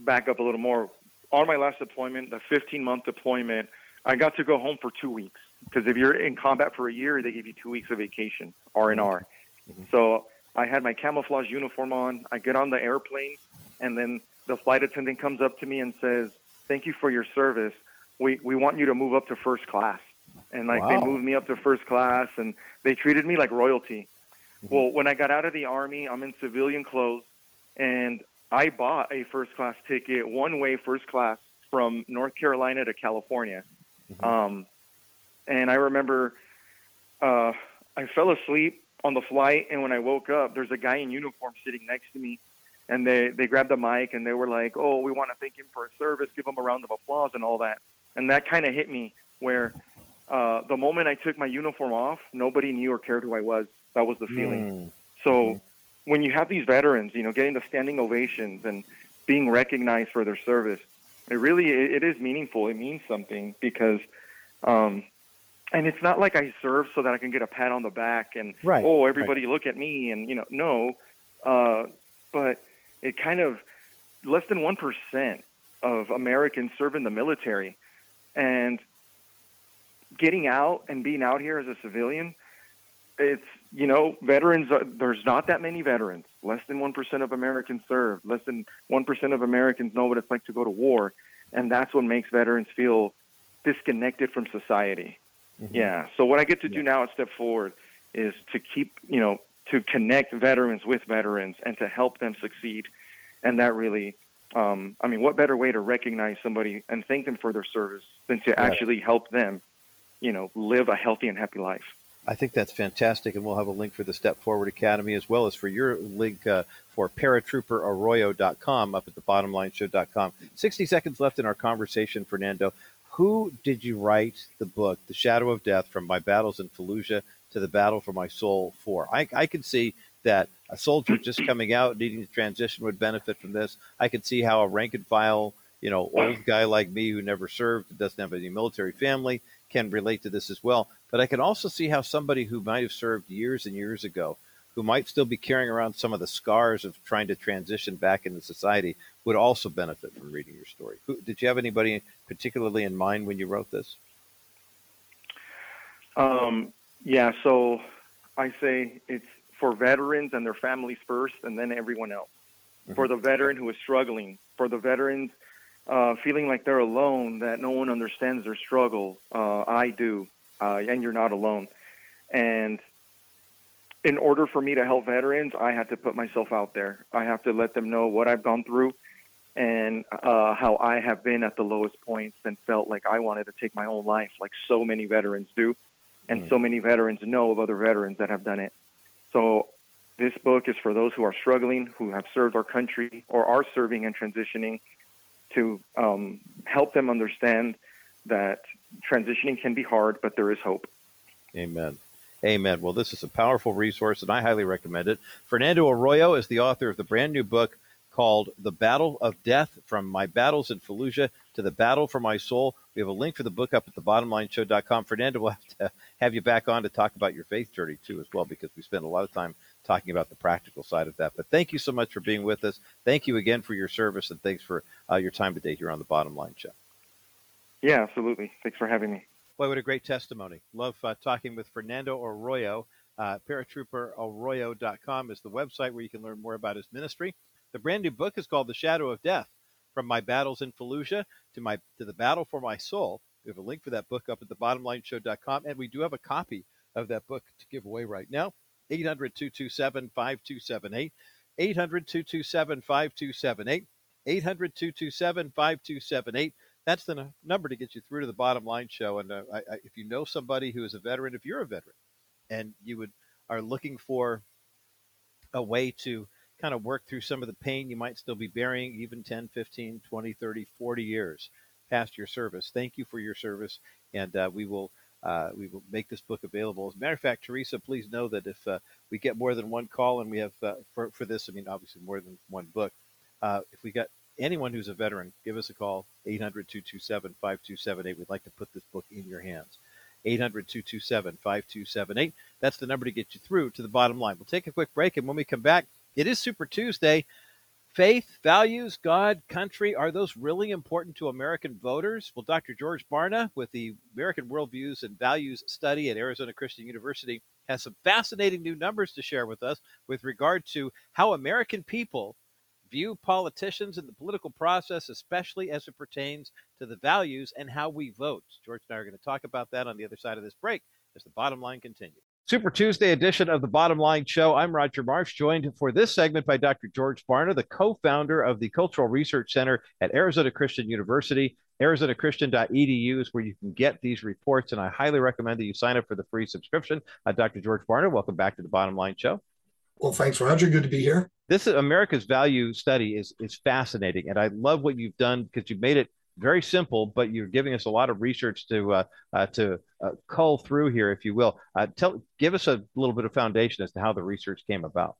back up a little more. On my last deployment, the 15 month deployment, I got to go home for two weeks because if you're in combat for a year, they give you two weeks of vacation, R and R. Mm-hmm. So I had my camouflage uniform on. I get on the airplane, and then the flight attendant comes up to me and says, "Thank you for your service. We we want you to move up to first class." And like wow. they moved me up to first class, and they treated me like royalty. Mm-hmm. Well, when I got out of the army, I'm in civilian clothes, and I bought a first class ticket, one way first class from North Carolina to California. Mm-hmm. Um, and I remember uh, I fell asleep on the flight, and when I woke up, there's a guy in uniform sitting next to me, and they they grabbed the mic and they were like, "Oh, we want to thank him for his service, give him a round of applause and all that." And that kind of hit me where uh, the moment I took my uniform off, nobody knew or cared who I was. That was the feeling. Mm. So mm. when you have these veterans, you know, getting the standing ovations and being recognized for their service, it really it, it is meaningful. It means something because um, and it's not like I serve so that I can get a pat on the back and right, oh everybody right. look at me and you know no, uh, but it kind of less than one percent of Americans serve in the military, and getting out and being out here as a civilian, it's you know veterans. Are, there's not that many veterans. Less than one percent of Americans serve. Less than one percent of Americans know what it's like to go to war, and that's what makes veterans feel disconnected from society. Mm-hmm. Yeah. So what I get to do yeah. now at Step Forward is to keep, you know, to connect veterans with veterans and to help them succeed. And that really, um, I mean, what better way to recognize somebody and thank them for their service than to actually help them, you know, live a healthy and happy life. I think that's fantastic, and we'll have a link for the Step Forward Academy as well as for your link uh, for paratrooperarroyo.com up at the bottomlineshow.com. 60 seconds left in our conversation, Fernando. Who did you write the book, The Shadow of Death, from my battles in Fallujah to the battle for my soul for? I, I can see that a soldier just coming out needing to transition would benefit from this. I could see how a rank and file, you know, old [clears throat] guy like me who never served, doesn't have any military family, can relate to this as well. But I can also see how somebody who might have served years and years ago, who might still be carrying around some of the scars of trying to transition back into society, would also benefit from reading your story. Who, did you have anybody particularly in mind when you wrote this? Um, yeah, so I say it's for veterans and their families first, and then everyone else. Mm-hmm. For the veteran who is struggling, for the veterans uh, feeling like they're alone, that no one understands their struggle. Uh, I do, uh, and you're not alone. And in order for me to help veterans, I have to put myself out there. I have to let them know what I've gone through and uh, how I have been at the lowest points and felt like I wanted to take my own life, like so many veterans do. And mm. so many veterans know of other veterans that have done it. So this book is for those who are struggling, who have served our country or are serving and transitioning to um, help them understand that transitioning can be hard, but there is hope. Amen. Amen. Well, this is a powerful resource, and I highly recommend it. Fernando Arroyo is the author of the brand new book called The Battle of Death From My Battles in Fallujah to the Battle for My Soul. We have a link for the book up at the bottomlineshow.com. Fernando, we'll have to have you back on to talk about your faith journey too, as well, because we spend a lot of time talking about the practical side of that. But thank you so much for being with us. Thank you again for your service, and thanks for uh, your time today here on the Bottom Line Show. Yeah, absolutely. Thanks for having me. Boy, what a great testimony. Love uh, talking with Fernando Arroyo. Uh, paratrooperarroyo.com is the website where you can learn more about his ministry. The brand new book is called The Shadow of Death From My Battles in Fallujah to, my, to the Battle for My Soul. We have a link for that book up at thebottomlineshow.com, and we do have a copy of that book to give away right now. 800 227 5278. 800 227 5278. 800 227 5278. That's the n- number to get you through to the bottom line show. And uh, I, I, if you know somebody who is a veteran, if you're a veteran and you would are looking for a way to kind of work through some of the pain you might still be bearing even 10, 15, 20, 30, 40 years past your service. Thank you for your service. And uh, we will uh, we will make this book available. As a matter of fact, Teresa, please know that if uh, we get more than one call and we have uh, for, for this, I mean, obviously more than one book, uh, if we got anyone who's a veteran, give us a call, 800 227 5278. We'd like to put this book in your hands. 800 227 5278. That's the number to get you through to the bottom line. We'll take a quick break, and when we come back, it is Super Tuesday. Faith, values, God, country, are those really important to American voters? Well, Dr. George Barna, with the American Worldviews and Values Study at Arizona Christian University, has some fascinating new numbers to share with us with regard to how American people view politicians and the political process, especially as it pertains to the values and how we vote. George and I are going to talk about that on the other side of this break as the bottom line continues. Super Tuesday edition of the Bottom Line Show. I'm Roger Marsh, joined for this segment by Dr. George Barna, the co founder of the Cultural Research Center at Arizona Christian University. ArizonaChristian.edu is where you can get these reports, and I highly recommend that you sign up for the free subscription. Uh, Dr. George Barna, welcome back to the Bottom Line Show. Well, thanks, Roger. Good to be here. This is America's value study is is fascinating, and I love what you've done because you've made it very simple, but you're giving us a lot of research to uh, uh, to uh, cull through here, if you will. Uh, tell, give us a little bit of foundation as to how the research came about.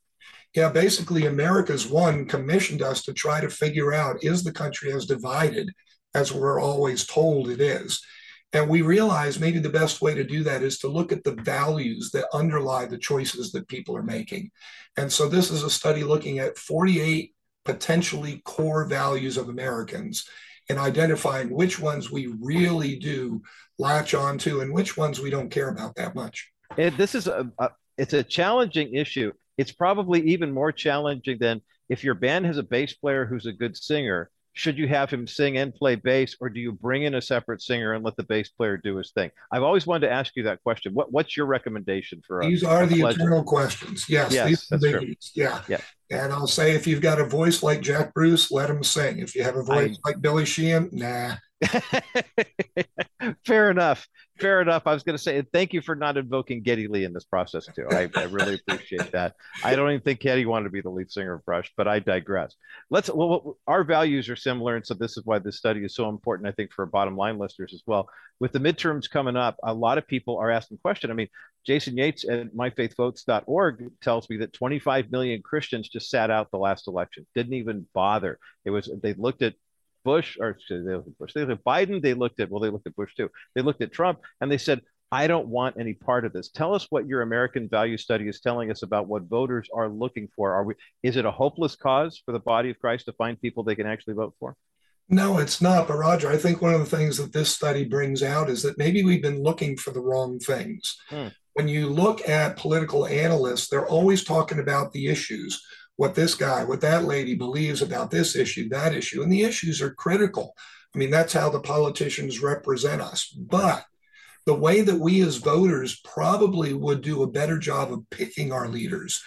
Yeah, basically, America's One commissioned us to try to figure out is the country as divided as we're always told it is. And we realized maybe the best way to do that is to look at the values that underlie the choices that people are making. And so this is a study looking at 48 potentially core values of Americans and identifying which ones we really do latch on to and which ones we don't care about that much. And this is a, a it's a challenging issue. It's probably even more challenging than if your band has a bass player who's a good singer should you have him sing and play bass or do you bring in a separate singer and let the bass player do his thing i've always wanted to ask you that question what, what's your recommendation for us? these are the legend? eternal questions yes, yes these that's true. yeah yeah and i'll say if you've got a voice like jack bruce let him sing if you have a voice I, like billy sheehan nah [laughs] Fair enough. Fair enough. I was going to say thank you for not invoking Geddy Lee in this process too. I, I, really appreciate that. I don't even think Geddy wanted to be the lead singer of Rush, but I digress. Let's. Well, our values are similar, and so this is why this study is so important. I think for bottom line listeners as well. With the midterms coming up, a lot of people are asking question. I mean, Jason Yates at myfaithvotes.org tells me that 25 million Christians just sat out the last election, didn't even bother. It was they looked at Bush, or they looked at Bush, they looked at Biden, they looked at, well, they looked at Bush too. They looked at Trump and they said, I don't want any part of this. Tell us what your American value study is telling us about what voters are looking for. Are we is it a hopeless cause for the body of Christ to find people they can actually vote for? No, it's not. But Roger, I think one of the things that this study brings out is that maybe we've been looking for the wrong things. Hmm. When you look at political analysts, they're always talking about the issues what this guy, what that lady believes about this issue, that issue. And the issues are critical. I mean, that's how the politicians represent us. But the way that we as voters probably would do a better job of picking our leaders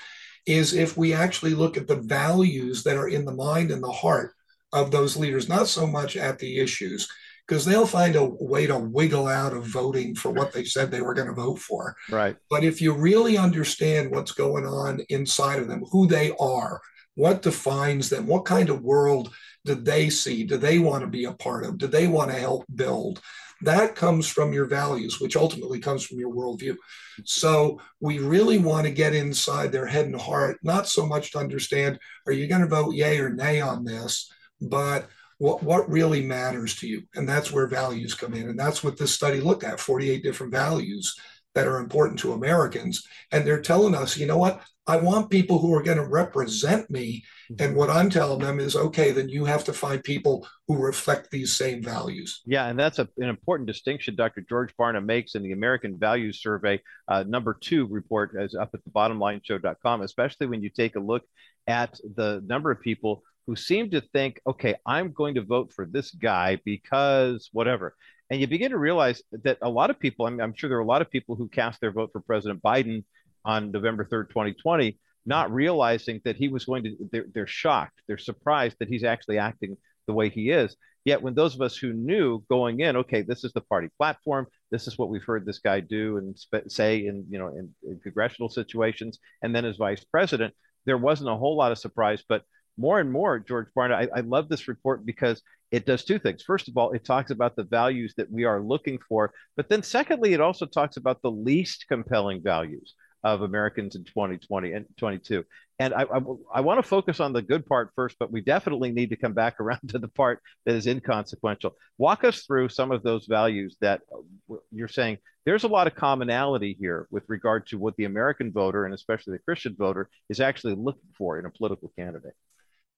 is if we actually look at the values that are in the mind and the heart of those leaders, not so much at the issues because they'll find a way to wiggle out of voting for what they said they were going to vote for. Right. But if you really understand what's going on inside of them, who they are, what defines them, what kind of world do they see? Do they want to be a part of? Do they want to help build? That comes from your values, which ultimately comes from your worldview. So we really want to get inside their head and heart, not so much to understand, are you going to vote yay or nay on this, but what, what really matters to you. And that's where values come in. And that's what this study looked at 48 different values that are important to Americans. And they're telling us, you know what? I want people who are going to represent me. And what I'm telling them is, okay, then you have to find people who reflect these same values. Yeah, and that's a, an important distinction Dr. George Barna makes in the American Values Survey, uh, number two report, as up at the bottomlineshow.com, especially when you take a look at the number of people who seem to think, okay, I'm going to vote for this guy because whatever. And you begin to realize that a lot of people, I'm, I'm sure there are a lot of people who cast their vote for President Biden on November 3rd, 2020, not realizing that he was going to, they're, they're shocked, they're surprised that he's actually acting the way he is. Yet, when those of us who knew going in, okay, this is the party platform, this is what we've heard this guy do and sp- say in you know in, in, congressional situations, and then as vice president, there wasn't a whole lot of surprise. But more and more, George Barna, I, I love this report because it does two things. First of all, it talks about the values that we are looking for, but then secondly, it also talks about the least compelling values of Americans in 2020 and 22. And I, I, I, want to focus on the good part first, but we definitely need to come back [laughs] around to the part that is inconsequential. Walk us through some of those values that uh, you're saying there's a lot of commonality here with regard to what the American voter and especially the Christian voter is actually looking for in a political candidate.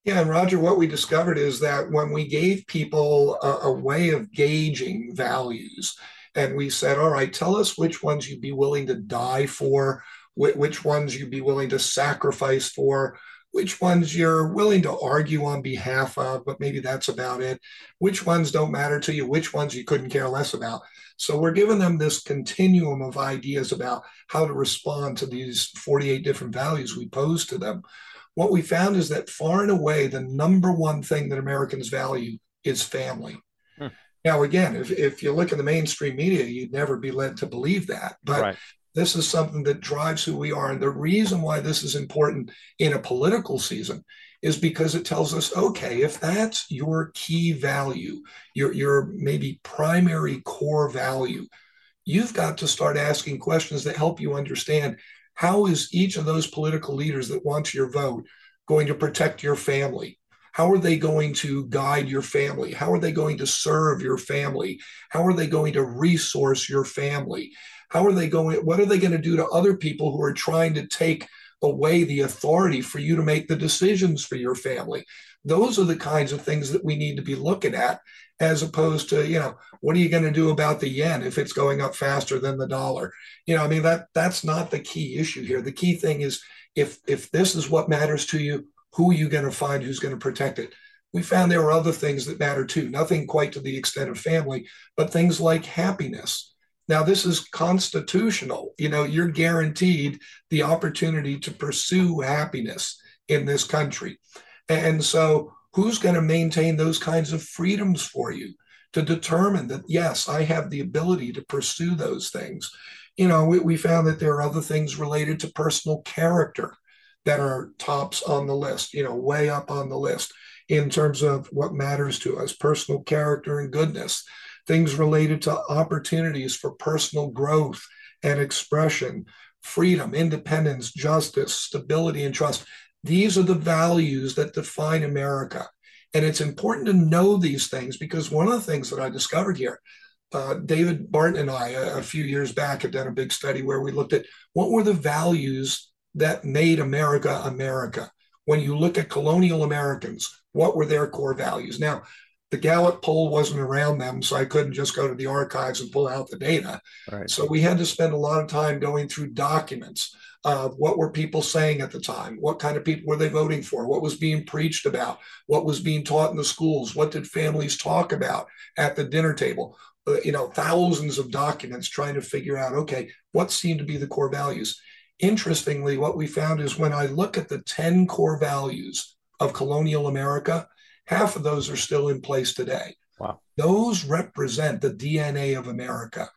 Yeah, and Roger, what we discovered is that when we gave people a, a, way of gauging values, and we said, all right, tell us which ones you'd be willing to die for, which ones you'd be willing to sacrifice for, which ones you're willing to argue on behalf of, but maybe that's about it, which ones don't matter to you, which ones you couldn't care less about. So we're giving them this continuum of ideas about how to respond to these 48 different values we pose to them what we found is that far and away, the number one thing that Americans value is family. Hmm. Now, again, if, if you look at the mainstream media, you'd never be led to believe that. But right. this is something that drives who we are. And the reason why this is important in a political season is because it tells us okay, if that's your key value, your, your maybe primary core value, you've got to start asking questions that help you understand how is each of those political leaders that wants your vote going to protect your family? How are they going to guide your family? How are they going to serve your family? How are they going to resource your family? How are they going? What are they going to do to other people who are trying to take away the authority for you to make the decisions for your family? Those are the kinds of things that we need to be looking at as opposed to you know what are you going to do about the yen if it's going up faster than the dollar? You know i mean that that's not the key issue here. The key thing is if if this is what matters to you who are you going to find who's going to protect it? We found there were other things that matter too nothing quite to the extent of family but things like happiness. Now this is constitutional. You know you're guaranteed the opportunity to pursue happiness in this country and so who's going to maintain those kinds of freedoms for you to determine that, yes, I have the ability to pursue those things. You know, we, we found that there are other things related to personal character that are tops on the list, you know, way up on the list in terms of what matters to us personal character and goodness, things related to opportunities for personal growth and expression, freedom, independence, justice, stability, and trust. These are the values that define America. And it's important to know these things because one of the things that I discovered here, uh, David Barton and I, a, a few years back, had done a big study where we looked at what were the values that made America America. When you look at colonial Americans, what were their core values? Now, the Gallup poll wasn't around them, so I couldn't just go to the archives and pull out the data. Right. So we had to spend a lot of time going through documents. Uh, what were people saying at the time? What kind of people were they voting for? What was being preached about? What was being taught in the schools? What did families talk about at the dinner table? Uh, you know, thousands of documents trying to figure out, okay, what seemed to be the core values. Interestingly, what we found is when I look at the 10 core values of colonial America, half of those are still in place today. Wow. Those represent the DNA of America.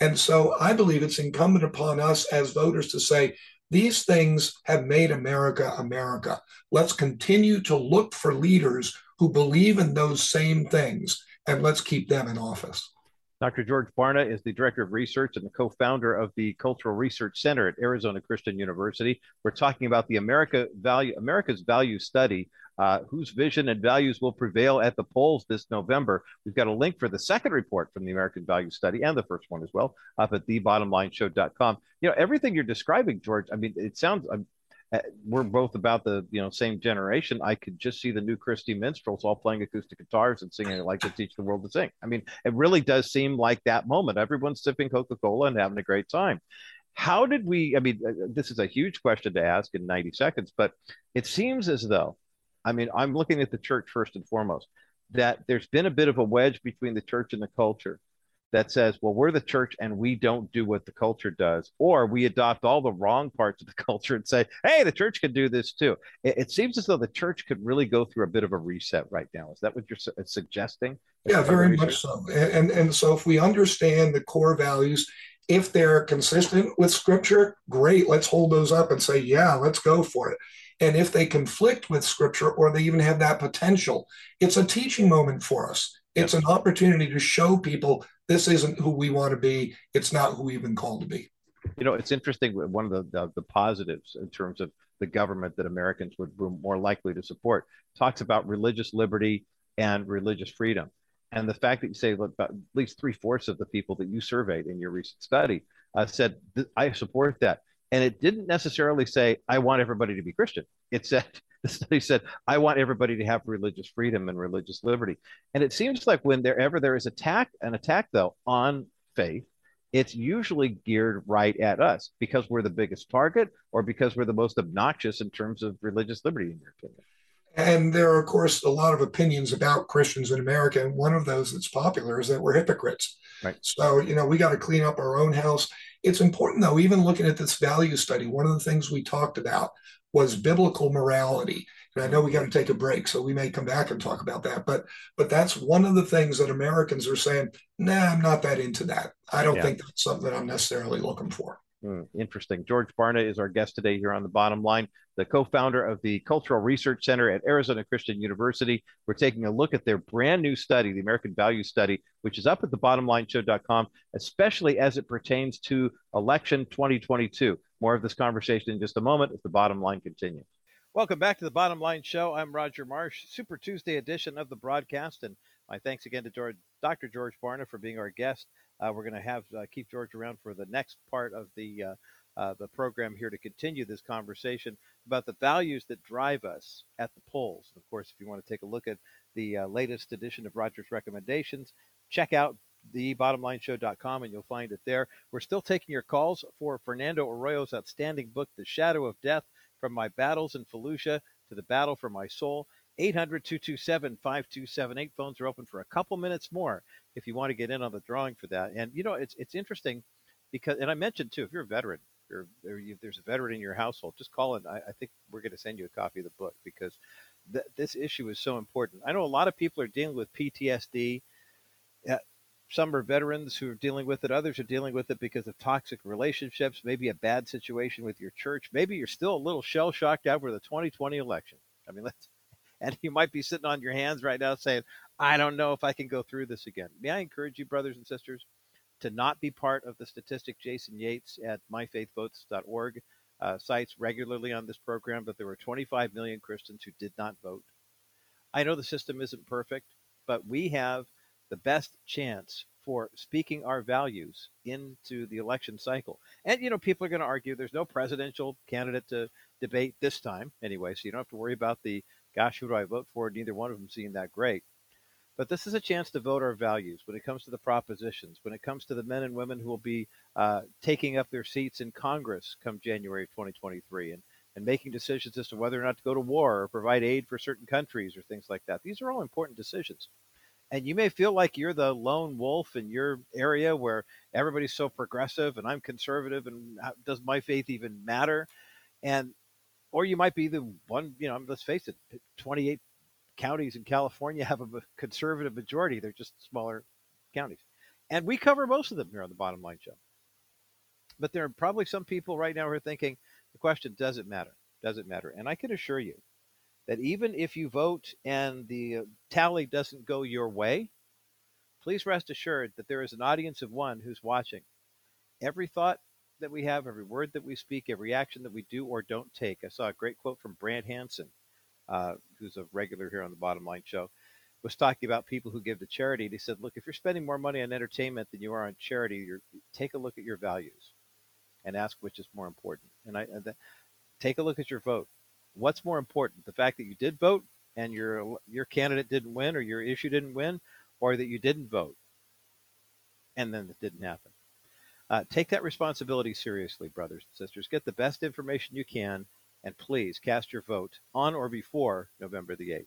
And so I believe it's incumbent upon us as voters to say, these things have made America America. Let's continue to look for leaders who believe in those same things, and let's keep them in office. Dr. George Barna is the Director of Research and the co founder of the Cultural Research Center at Arizona Christian University. We're talking about the America value, America's Value Study, uh, whose vision and values will prevail at the polls this November. We've got a link for the second report from the American Value Study and the first one as well up at thebottomlineshow.com. You know, everything you're describing, George, I mean, it sounds, um, uh, we're both about the you know same generation. I could just see the new Christy minstrels all playing acoustic guitars and singing like to teach the world to sing. I mean, it really does seem like that moment. Everyone's sipping Coca Cola and having a great time. How did we? I mean, uh, this is a huge question to ask in 90 seconds, but it seems as though I mean, I'm looking at the church first and foremost, that there's been a bit of a wedge between the church and the culture that says, well, we're the church and we don't do what the culture does, or we adopt all the wrong parts of the [laughs] culture and say, hey, the church can do this too. It, it seems as though the church could really go through a bit of a reset right now. Is that what you're su- uh, suggesting? Yeah, very much so. And, and so if we understand the core values, if they're consistent with scripture, great, let's hold those up and say, yeah, let's go for it. And if they conflict with scripture or they even have that potential, it's a teaching moment for us. It's an opportunity to show people this isn't who we want to be. It's not who we've been called to be. You know, it's interesting. One of the, the, the positives in terms of the government that Americans would be more likely to support talks about religious liberty and religious freedom. And the fact that you say look, about at least three fourths of the people that you surveyed in your recent study uh, said, I support that. And it didn't necessarily say, I want everybody to be Christian. It said, [laughs] the study said, I want everybody to have religious freedom and religious liberty. And it seems like whenever there is attack, an attack though on faith, it's usually geared right at us because we're the biggest target or because we're the most obnoxious in terms of religious liberty, in your opinion. And there are, of course, a lot of opinions about Christians in America. And one of those that's popular is that we're hypocrites. Right. So, you know, we got to clean up our own house. It's important, though, even looking at this value study, one of the things we talked about was biblical morality. And I know we got to take a break, so we may come back and talk about that. But but that's one of the things that Americans are saying, nah, I'm not that into that. I don't yeah. think that's something that I'm necessarily looking for. Mm, interesting. George Barna is our guest today here on the bottom line, the co founder of the Cultural Research Center at Arizona Christian University. We're taking a look at their brand new study, the American Value Study, which is up at the thebottomlineshow.com, especially as it pertains to election 2022. More of this conversation in just a moment as the bottom line continues. Welcome back to the Bottom Line Show. I'm Roger Marsh, Super Tuesday edition of the broadcast. And my thanks again to George, Dr. George Barna for being our guest. Uh, we're going to have uh, keep George around for the next part of the uh, uh, the program here to continue this conversation about the values that drive us at the polls. Of course, if you want to take a look at the uh, latest edition of Roger's recommendations, check out thebottomlineshow.com and you'll find it there. We're still taking your calls for Fernando Arroyo's outstanding book, The Shadow of Death From My Battles in Fallujah to the Battle for My Soul. 800 227 5278. Phones are open for a couple minutes more if you want to get in on the drawing for that. And you know, it's it's interesting because, and I mentioned too, if you're a veteran, if there's a veteran in your household, just call in. I, I think we're going to send you a copy of the book because th- this issue is so important. I know a lot of people are dealing with PTSD. Uh, some are veterans who are dealing with it. Others are dealing with it because of toxic relationships, maybe a bad situation with your church. Maybe you're still a little shell shocked after the 2020 election. I mean, [laughs] and you might be sitting on your hands right now saying, I don't know if I can go through this again. May I encourage you, brothers and sisters, to not be part of the statistic Jason Yates at myfaithvotes.org uh, cites regularly on this program that there were 25 million Christians who did not vote. I know the system isn't perfect, but we have the best chance for speaking our values into the election cycle. And, you know, people are going to argue there's no presidential candidate to debate this time anyway, so you don't have to worry about the, gosh, who do I vote for? Neither one of them seem that great. But this is a chance to vote our values when it comes to the propositions, when it comes to the men and women who will be uh, taking up their seats in Congress come January of 2023 and, and making decisions as to whether or not to go to war or provide aid for certain countries or things like that. These are all important decisions. And you may feel like you're the lone wolf in your area where everybody's so progressive and I'm conservative and how, does my faith even matter? And or you might be the one, you know, let's face it, 28 counties in California [laughs] have a conservative majority. They're just smaller counties. And we cover most of them here on the Bottom Line Show. But there are probably some people right now who are thinking the question does it matter? Does it matter? And I can assure you that even if you vote and the uh, tally doesn't go your way, please rest assured that there is an audience of one who's watching. Every thought that we have, every word that we speak, every action that we do or don't take. I saw a great quote from Brant Hansen uh, who's a regular here on the Bottom Line Show, was talking about people who give to charity. And he said, look, if you're spending more money on entertainment than you are on charity, take a look at your values and ask which is more important. And I and take a look at your vote. What's more important, the fact that you did vote and your your candidate didn't win or your issue didn't win, or that you didn't vote and then it didn't happen? Uh, take that responsibility seriously, brothers and sisters. Get the best information you can and please cast your vote on or before November the 8th.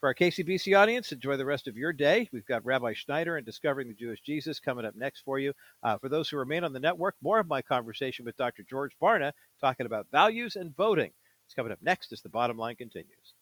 For our KCBC audience, enjoy the rest of your day. We've got Rabbi Schneider and Discovering the Jewish Jesus coming up next for you. Uh, for those who remain on the network, more of my conversation with Dr. George Barna talking about values and voting. It's coming up next as the bottom line continues.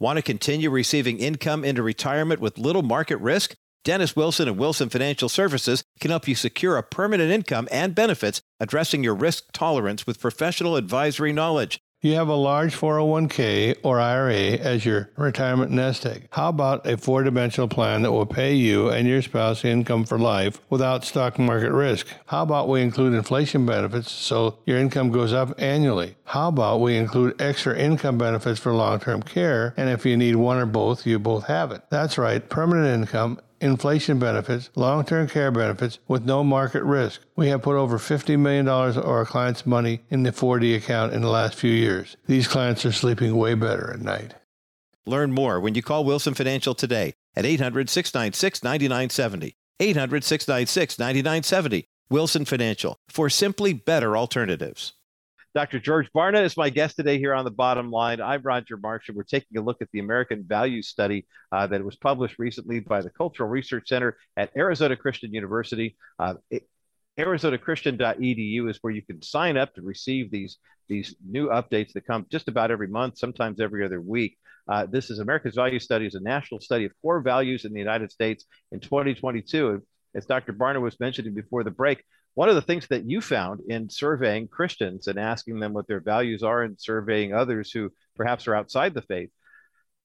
Want to continue receiving income into retirement with little market risk? Dennis Wilson and Wilson Financial Services can help you secure a permanent income and benefits addressing your risk tolerance with professional advisory knowledge. You have a large 401k or IRA as your retirement nest egg. How about a four dimensional plan that will pay you and your spouse income for life without stock market risk? How about we include inflation benefits so your income goes up annually? How about we include extra income benefits for long term care? And if you need one or both, you both have it. That's right, permanent income inflation benefits, long term care benefits with no market risk. We have put over $50 million of our clients' money in the 4D account in the last few years. These clients are sleeping way better at night. Learn more when you call Wilson Financial today at 800 696 9970. 800 696 9970. Wilson Financial for simply better alternatives. Dr. George Barna is my guest today here on the bottom line. I'm Roger Marsh, and we're taking a look at the American Values Study uh, that was published recently by the Cultural Research Center at Arizona Christian University. Uh, ArizonaChristian.edu is where you can sign up to receive these these new updates that come just about every month, sometimes every other week. Uh, this is America's Value Study, is a national study of core values in the United States in 2022. As Dr. Barna was mentioning before the break, one of the things that you found in surveying Christians and asking them what their values are and surveying others who perhaps are outside the faith,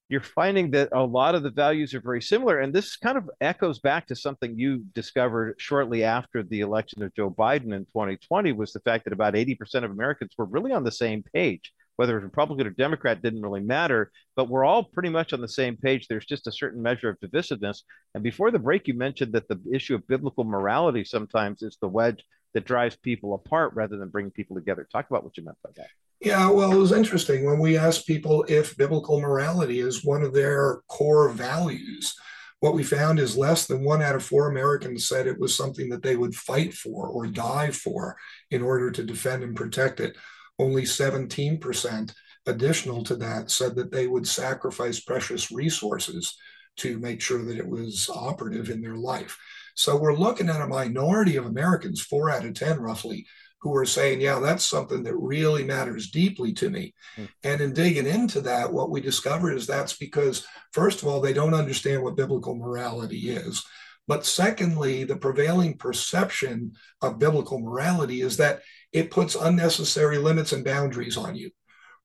you're finding that a lot of the values are very similar. And this kind of echoes back to something you discovered shortly after the election of Joe Biden in 2020 was the fact that about 80% of Americans were really on the same page whether it's Republican or Democrat didn't really matter, but we're all pretty much on the same page. There's just a certain measure of divisiveness. And before the break, you mentioned that the issue of biblical morality sometimes is the wedge that drives people apart rather than bringing people together. Talk about what you meant by that. Yeah, well, it was interesting when we asked people if biblical morality is one of their core values. What we found is less than one out of four Americans said it was something that they would fight for or die for in order to defend and protect it only 17% additional to that said that they would sacrifice precious resources to make sure that it was operative in their life. So we're looking at a minority of Americans, four out of 10 roughly, who are saying, yeah, that's something that really matters deeply to me. Mm. And in digging into that, what we discovered is that's because, first of all, they don't understand what biblical morality is. But secondly, the prevailing perception of biblical morality is that it puts unnecessary limits and boundaries on you.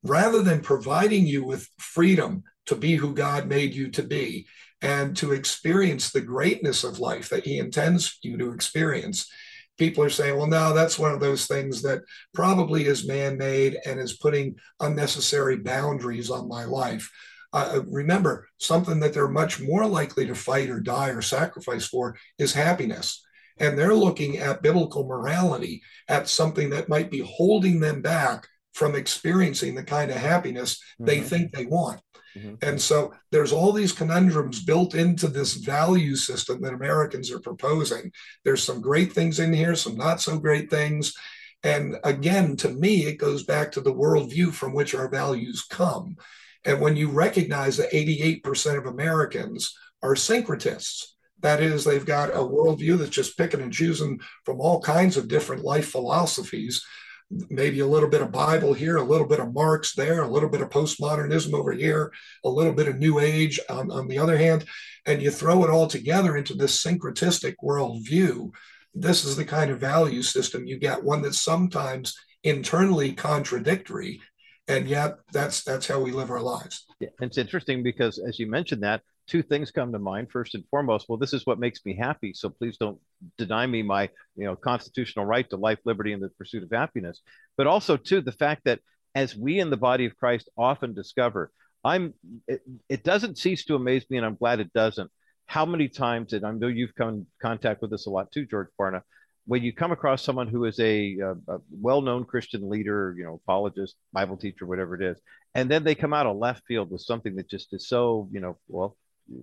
Rather than providing you with freedom to be who God made you to be and to experience the greatness of life that He intends you to experience, people are saying, well, no, that's one of those things that probably is man made and is putting unnecessary boundaries on my life. Uh, remember, something that they're much more likely to fight or die or sacrifice for is happiness. And they're looking at biblical morality, at something that might be holding them back from experiencing the kind of happiness mm-hmm. they think they want. Mm-hmm. And so there's all these conundrums built into this value system that Americans are proposing. There's some great things in here, some not so great things. And again, to me, it goes back to the worldview from which our values come. And when you recognize that 88% of Americans are syncretists, that is, they've got a worldview that's just picking and choosing from all kinds of different life philosophies, maybe a little bit of Bible here, a little bit of Marx there, a little bit of postmodernism over here, a little bit of New Age on, on the other hand, and you throw it all together into this syncretistic worldview. This is the kind of value system you get, one that's sometimes internally contradictory and yet that's that's how we live our lives. Yeah, it's interesting because as you mentioned that, two things come to mind. First and foremost, well, this is what makes me happy. So please don't deny me my, you know, constitutional right to life, liberty, and the pursuit of happiness. But also, too, the fact that as we in the body of Christ often discover, I'm it, it doesn't cease to amaze me, and I'm glad it doesn't. How many times, and I know you've come in contact with this a lot too, George Barna, when you come across someone who is a, a, a, well-known Christian leader, you know, apologist, Bible teacher, whatever it is, and then they come out of left field with something that just is so, you know, well,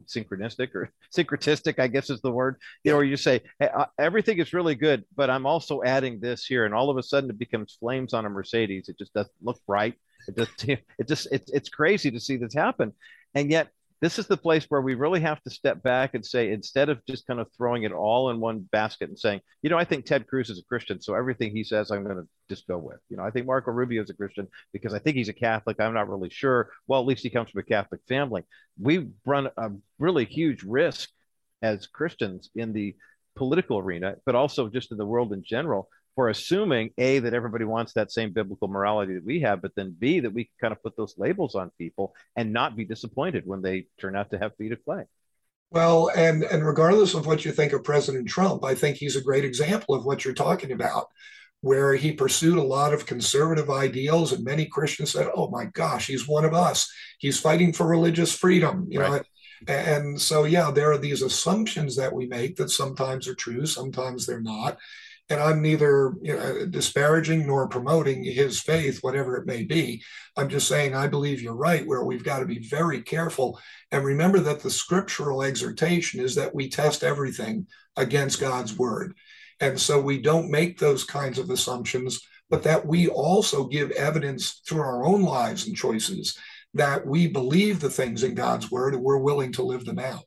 synchronistic or [laughs] syncretistic, I guess is the word. You know, where you say hey, uh, everything is really good, but I'm also adding this here, and all of a sudden it becomes flames on a Mercedes. It just doesn't look right. It just, [laughs] it just, it's it's crazy to see this happen, and yet this is the place where we really have to step back and say, instead of just kind of throwing it all in one basket and saying, you know, I think Ted Cruz is a Christian, so everything he says, I'm going to just go with. You know, I think Marco Rubio is a Christian because I think he's a Catholic. I'm not really sure. Well, at least he comes from a Catholic family. We run a really huge risk as Christians in the political arena, but also just in the world in general for assuming a that everybody wants that same biblical morality that we have, but then b that we can kind of put those labels on people and not be disappointed when they turn out to have feet of clay. Well, and and regardless of what you think of President Trump, I think he's a great example of what you're talking about, where he pursued a lot of conservative ideals, and many Christians said, "Oh my gosh, he's one of us. He's fighting for religious freedom," you right. know. And so, yeah, there are these assumptions that we make that sometimes are true, sometimes they're not and I'm neither you know, disparaging nor promoting his faith, whatever it may be. I'm just saying I believe you're right, where we've got to be very careful and remember that the scriptural exhortation is that we test everything against God's word. And so we don't make those kinds of assumptions, but that we also give evidence through our own lives and choices that we believe the things in God's word and we're willing to live them out.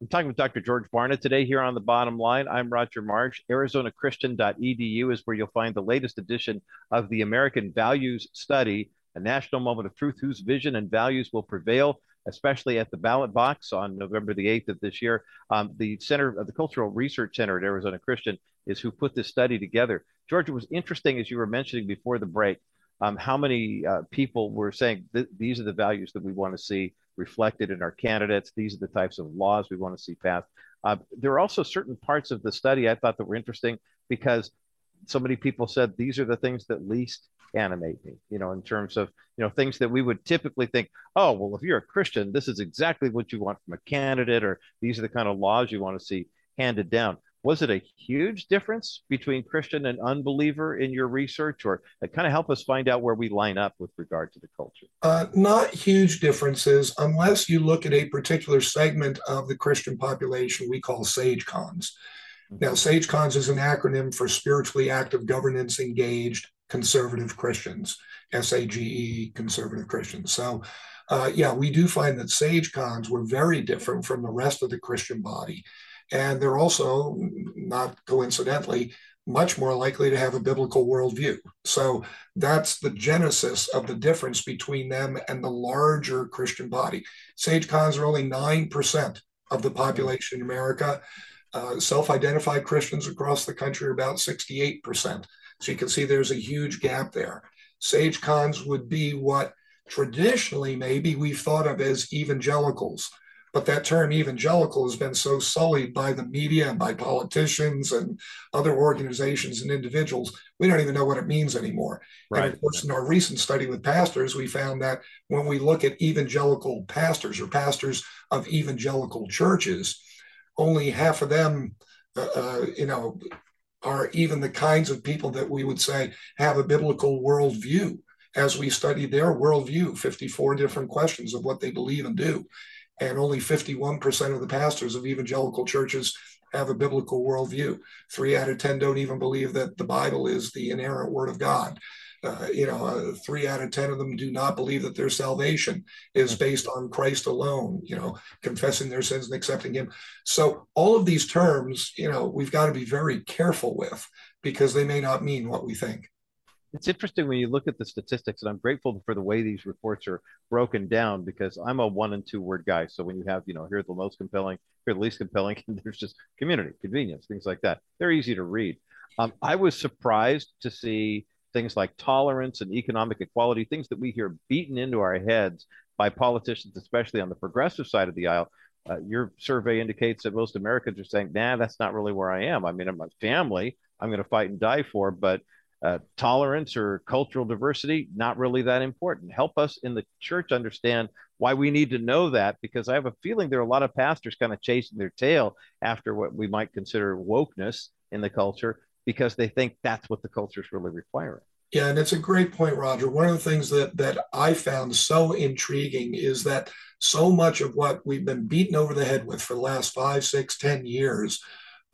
I'm talking with Dr. George Barna today here on the bottom line. I'm Roger Marsh. ArizonaChristian.edu is where you'll find the latest edition of the American Values Study, a national moment of truth whose vision and values will prevail, especially at the ballot box on November the 8th of this year. Um, the Center of the Cultural Research Center at Arizona Christian is who put this study together. George, it was interesting as you were mentioning before the break um, how many uh, people were saying th- these are the values that we want to see reflected in our candidates. These are the types of laws we want to see passed. Uh, there are also certain parts of the study I thought that were interesting because so many people said these are the things that least animate me, you know, in terms of, you know, things that we would typically think, oh, well, if you're a Christian, this is exactly what you want from a candidate, or these are the kind of laws you want to see handed down was it a huge difference between Christian and unbeliever in your research, or kind of help us find out where we line up with regard to the culture? Uh, not huge differences, unless you look at a particular segment of the Christian population we call SageCons. Mm-hmm. Now, SageCons is an acronym for Spiritually Active Governance Engaged Conservative Christians, S A G E, Conservative Christians. So, uh, yeah, we do find that SageCons were very different from the rest of the Christian body. And they're also, not coincidentally, much more likely to have a biblical worldview. So that's the genesis of the difference between them and the larger Christian body. Sage cons are only 9% of the population in America. Uh, Self identified Christians across the country are about 68%. So you can see there's a huge gap there. Sage cons would be what traditionally maybe we've thought of as evangelicals. But that term evangelical has been so sullied by the media and by politicians and other organizations and individuals, we don't even know what it means anymore. Right. And of course, in our recent study with pastors, we found that when we look at evangelical pastors or pastors of evangelical churches, only half of them, uh, uh, you know, are even the kinds of people that we would say have a biblical worldview as we studied their worldview 54 different questions of what they believe and do and only 51% of the pastors of evangelical churches have a biblical worldview. Three out of 10 don't even believe that the Bible is the inerrant word of God. Uh, you know, uh, three out of 10 of them do not believe that their salvation is hmm. based on Christ alone, you know, confessing their sins and accepting Him. So, all of these terms, you know, we've got to be very careful with because they may not mean what we think it's interesting when you look at the statistics, and I'm grateful for the way these reports are broken down because I'm a one and two word guy. So when you have, you know, here's the most compelling, here the least compelling, [laughs] there's just community, convenience, things like that. They're easy to read. Um, I was surprised to see things like tolerance and economic equality, things that we hear beaten into our heads by politicians, especially on the progressive side of the aisle. Uh, your survey indicates that most Americans are saying, nah, that's not really where I am. I mean, I'm a family I'm going to fight and die for, but uh, tolerance or cultural diversity, not really that important. Help us in the church understand why we need to know that because I have a feeling there are a lot of pastors kind of chasing their tail after what we might consider wokeness in the culture because they think that's what the culture is really requiring. Yeah, and it's a great point, Roger. One of the things that that I found so intriguing is that so much of what we've been beaten over the head with for the last five, six, ten years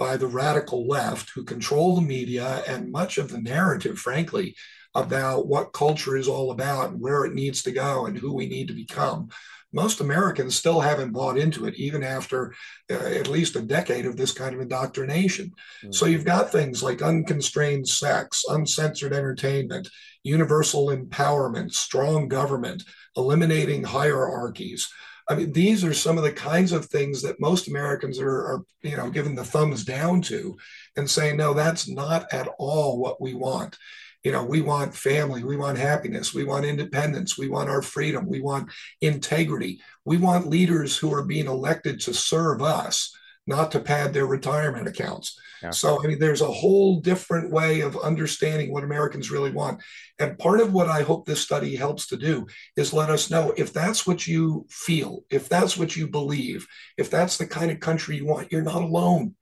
by the radical left who control the media and much of the narrative, frankly, about what culture is all about and where it needs to go and who we need to become. Most Americans still haven't bought into it, even after uh, at least a decade of this kind of indoctrination. Mm-hmm. So you've got things like unconstrained sex, uncensored entertainment, universal empowerment, strong government, eliminating hierarchies. I mean, these are some of the kinds of things that most Americans are, are, you know, giving the thumbs down to and saying, no, that's not at all what we want. You know, we want family, we want happiness, we want independence, we want our freedom, we want integrity. We want leaders who are being elected to serve us, not to pad their retirement accounts. Yeah. So, I mean, there's a whole different way of understanding what Americans really want. And part of what I hope this study helps to do is let us know if that's what you feel, if that's what you believe, if that's the kind of country you want, you're not alone.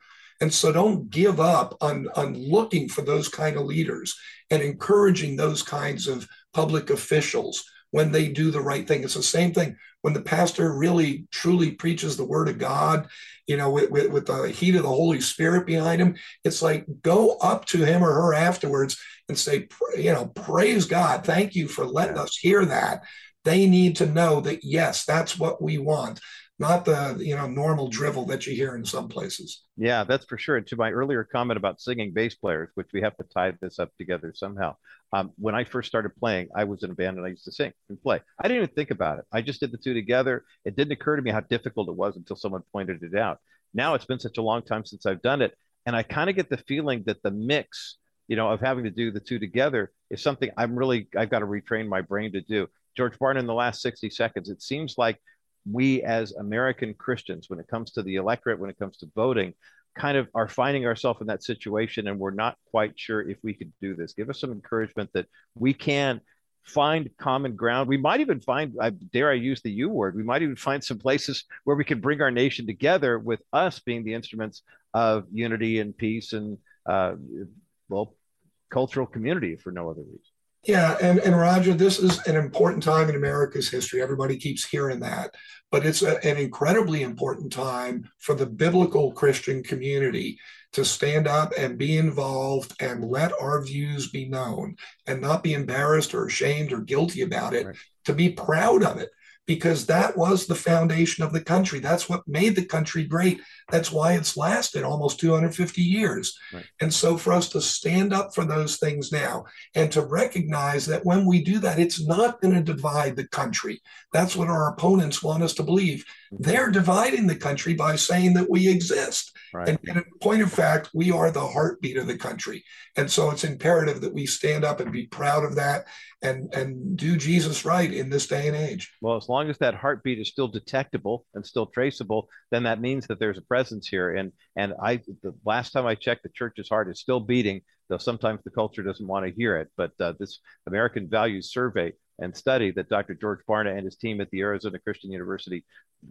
And so don't give up on, on looking for those kind of leaders and encouraging those kinds of public officials when they do the right thing. It's the same thing when the pastor really truly preaches the word of God, you know, with, with, with, the heat of the Holy Spirit behind him. It's like go up to him or her afterwards and say, you know, praise God. Thank you for letting us hear that. They need to know that, yes, that's what we want not the you know normal drivel that you hear in some places. Yeah, that's for sure. And to my earlier comment about singing bass players, which we have to tie this up together somehow. Um, when I first started playing, I was in a band and I used to sing and play. I didn't even think about it. I just did the two together. It didn't occur to me how difficult it was until someone pointed it out. Now it's been such a long time since I've done it, and I kind of get the feeling that the mix, you know, of having to do the two together is something I'm really I've got to retrain my brain to do. George Barna in the last 60 seconds, it seems like we as American Christians, when it comes to the electorate, when it comes to voting, kind of are finding ourselves in that situation and we're not quite sure if we could do this. Give us some encouragement that we can find common ground. We might even find, I dare I use the U word, we might even find some places where we can bring our nation together with us being the instruments of unity and peace and, uh, well, cultural community for no other reason. Yeah, and, and Roger, this is an important time in America's history. Everybody keeps hearing that, but it's a, an incredibly important time for the biblical Christian community to stand up and be involved and let our views be known and not be embarrassed or ashamed or guilty about it, right. to be proud of it. Because that was the foundation of the country. That's what made the country great. That's why it's lasted almost 250 years. Right. And so, for us to stand up for those things now and to recognize that when we do that, it's not going to divide the country. That's what our opponents want us to believe. They're dividing the country by saying that we exist. Right. And, and in point of fact, we are the heartbeat of the country. And so, it's imperative that we stand up and be proud of that and and do Jesus right in this day and age. Well, as long as that heartbeat is still detectable and still traceable, then that means that there's a presence here. And and I the last time I checked, the church's heart is still beating, though sometimes the culture doesn't want to hear it. But uh, this American Values Survey and study that Dr. George Barna and his team at the Arizona Christian University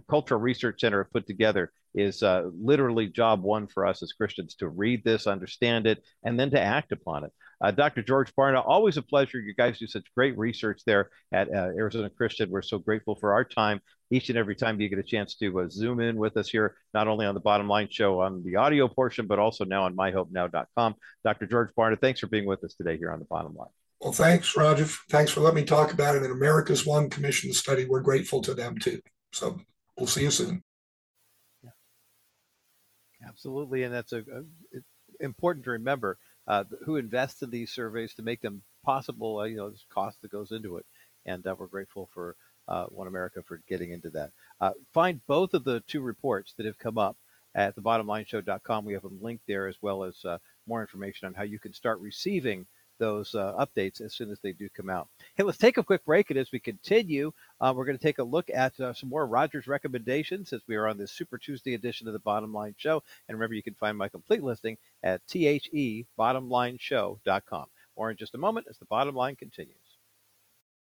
Cultural Research Center have put together is uh, literally job one for us as Christians to read this, understand it, and then to act upon it. Uh, Dr. George Barna, always a pleasure. You guys do such great research there at uh, Arizona Christian. We're so grateful for our time each and every time you get a chance to uh, zoom in with us here, not only on the Bottom Line Show on the audio portion, but also now on myhopenow.com. Dr. George Barna, thanks for being with us today here on the Bottom Line. Well, thanks, Roger. Thanks for letting me talk about it. In America's One Commission study, we're grateful to them too. So we'll see you soon. Yeah. Absolutely, and that's a, a important to remember uh, who invests in these surveys to make them possible. Uh, you know, there's cost that goes into it, and uh, we're grateful for uh, One America for getting into that. Uh, find both of the two reports that have come up at thebottomlineshow.com. We have them linked there, as well as uh, more information on how you can start receiving those uh, updates as soon as they do come out. Hey, let's take a quick break, and as we continue, uh, we're going to take a look at uh, some more Rogers recommendations as we are on this Super Tuesday edition of the Bottom Line Show. And remember, you can find my complete listing at thebottomlineshow.com. More in just a moment as the bottom line continues.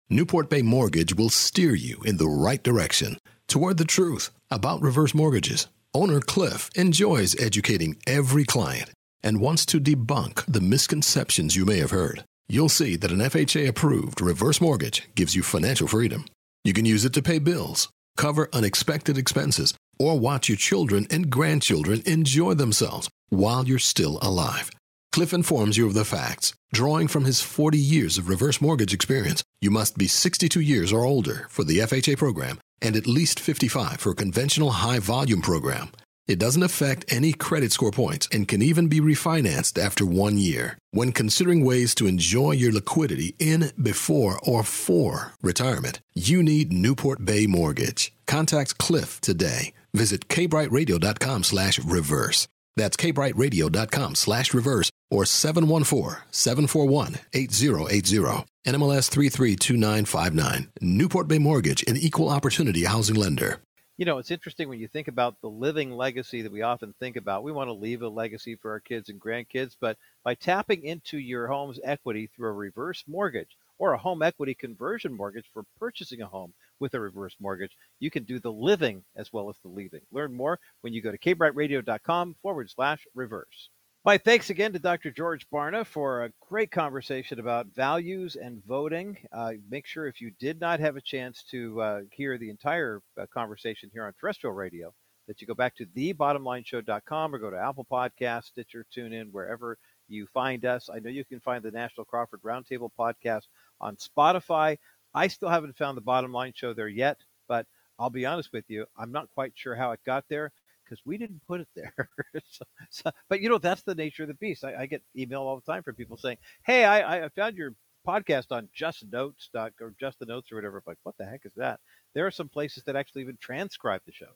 Newport Bay Mortgage will steer you in the right direction toward the truth about reverse mortgages. Owner Cliff enjoys educating every client and wants to debunk the misconceptions you may have heard. You'll see that an FHA approved reverse mortgage gives you financial freedom. You can use it to pay bills, cover unexpected expenses, or watch your children and grandchildren enjoy themselves while you're still alive. Cliff informs you of the facts. Drawing from his 40 years of reverse mortgage experience, you must be 62 years or older for the FHA program and at least 55 for a conventional high volume program. It doesn't affect any credit score points and can even be refinanced after one year. When considering ways to enjoy your liquidity in, before, or for retirement, you need Newport Bay Mortgage. Contact Cliff today. Visit kbrightradio.com slash reverse. That's kbrightradio.com slash reverse or 714-741-8080. NMLS 332959. Newport Bay Mortgage, an equal opportunity housing lender you know, it's interesting when you think about the living legacy that we often think about. We want to leave a legacy for our kids and grandkids, but by tapping into your home's equity through a reverse mortgage or a home equity conversion mortgage for purchasing a home with a reverse mortgage, you can do the living as well as the leaving. Learn more when you go to kbrightradio.com forward slash reverse. My thanks again to Dr. George Barna for a great conversation about values and voting. Uh, make sure if you did not have a chance to uh, hear the entire uh, conversation here on terrestrial radio, that you go back to thebottomlineshow.com or go to Apple Podcast, Stitcher, TuneIn, wherever you find us. I know you can find the National Crawford Roundtable podcast on Spotify. I still haven't found the Bottom Line Show there yet, but I'll be honest with you, I'm not quite sure how it got there because we didn't put it there. [laughs] so, so, but you know, that's the nature of the beast. I, I, get email all the time from people saying, "Hey, I, I found your podcast on Just Notes or Just the Notes or whatever." I'm like, what the heck is that? There are some places that actually even transcribe the shows.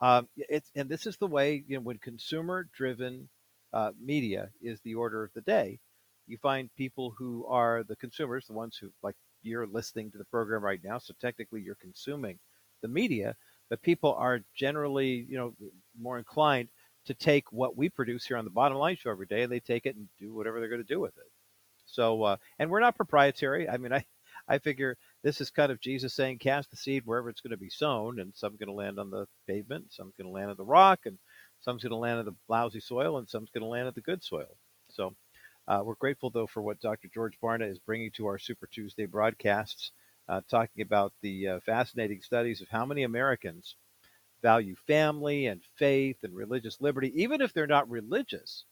Um, it's and this is the way you know when consumer-driven uh, media is the order of the day. You find people who are the consumers, the ones who like you're listening to the program right now, so technically you're consuming the media but people are generally, you know, more inclined to take what we produce here on the bottom line show every day and they take it and do whatever they're going to do with it. So, uh, and we're not proprietary. I mean, [laughs] I, I figure this is kind of Jesus saying, cast the seed wherever it's going to be sown, and some's going to land on the pavement, some's going to land on the rock, and some's going to land on the lousy soil, and some's going to land on the good soil. So, uh, we're grateful though for what Dr. George Barna is bringing to our Super Tuesday broadcasts uh, talking about the uh, fascinating studies of how many Americans value family and faith and religious liberty, even if they're not religious.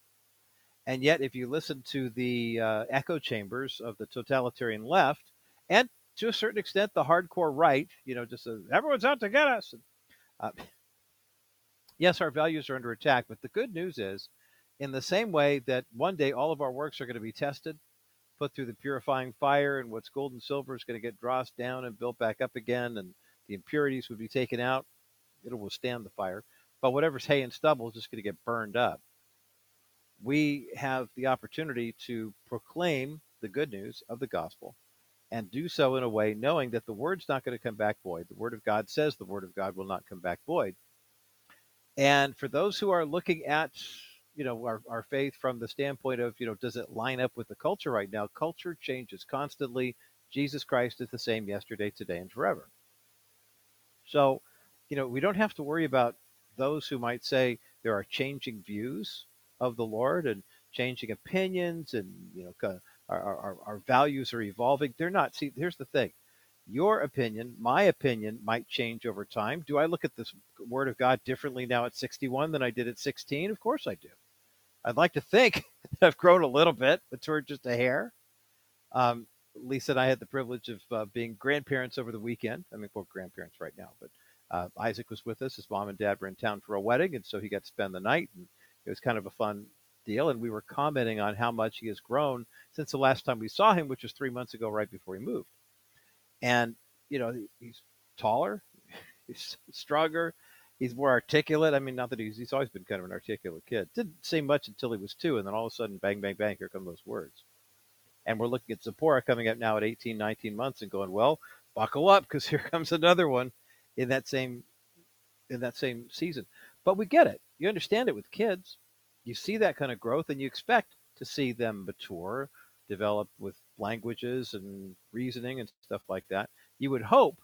And yet, if you listen to the uh, echo chambers of the totalitarian left, and to a certain extent, the hardcore right, you know, just says everyone's out to get us. Uh, [laughs] yes, our values are under attack, but the good news is, in the same way that one day all of our works are going to be tested, put through the purifying fire, and what's gold and silver is going to get drossed down and built back up again, and the impurities would be taken out. It'll withstand the fire. But whatever's hay and stubble is just going to get burned up. We have the opportunity to proclaim the good news of the gospel and do so in a way knowing that the word's not going to come back void. The word of God says the word of God will not come back void. And for those who are looking at, you know, our, our faith from the standpoint of, you know, does it line up with the culture right now? Culture changes constantly. Jesus Christ is the same yesterday, today, and forever. So, you know, we don't have to worry about those who might say there are changing views of the Lord and changing opinions and, you know, our, our, our values are evolving. They're not. See, here's the thing your opinion, my opinion, might change over time. Do I look at this Word of God differently now at 61 than I did at 16? Of course I do. I'd like to think [laughs] that I've grown a little bit, but toward just a hair. Um, Lisa and I had the privilege of uh, being grandparents over the weekend. I mean, well, grandparents right now, but uh, Isaac was with us. His mom and dad were in town for a wedding, and so he got to spend the night. And it was kind of a fun deal. And we were commenting on how much he has grown since the last time we saw him, which was three months ago, right before he moved. And, you know, he's taller, [laughs] he's stronger, he's more articulate. I mean, not that he's, he's always been kind of an articulate kid. Didn't say much until he was two. And then all of a sudden, bang, bang, bang, here come those words. And we're looking at Zipporah coming up now at 18, 19 months and going, well, buckle up because [laughs] here comes another one in that same in that same season. But we get it. You understand it with kids you see that kind of growth and you expect to see them mature, develop with languages and reasoning and stuff like that. You would hope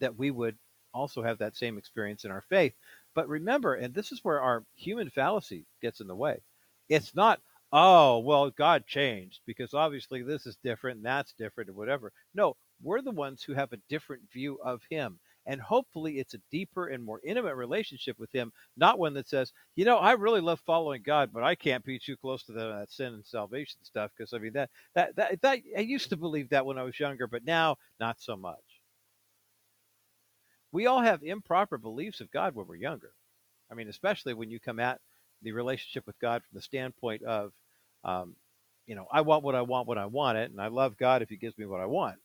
that we would also have that same experience in our faith. But remember, and this is where our human fallacy gets in the way. It's not, oh, well, God changed because obviously this is different and that's different or whatever. No, we're the ones who have a different view of Him and hopefully it's a deeper and more intimate relationship with him not one that says you know i really love following god but i can't be too close to the, that sin and salvation stuff because i mean that, that that that i used to believe that when i was younger but now not so much we all have improper beliefs of god when we're younger i mean especially when you come at the relationship with god from the standpoint of um, you know i want what i want when i want it and i love god if he gives me what i want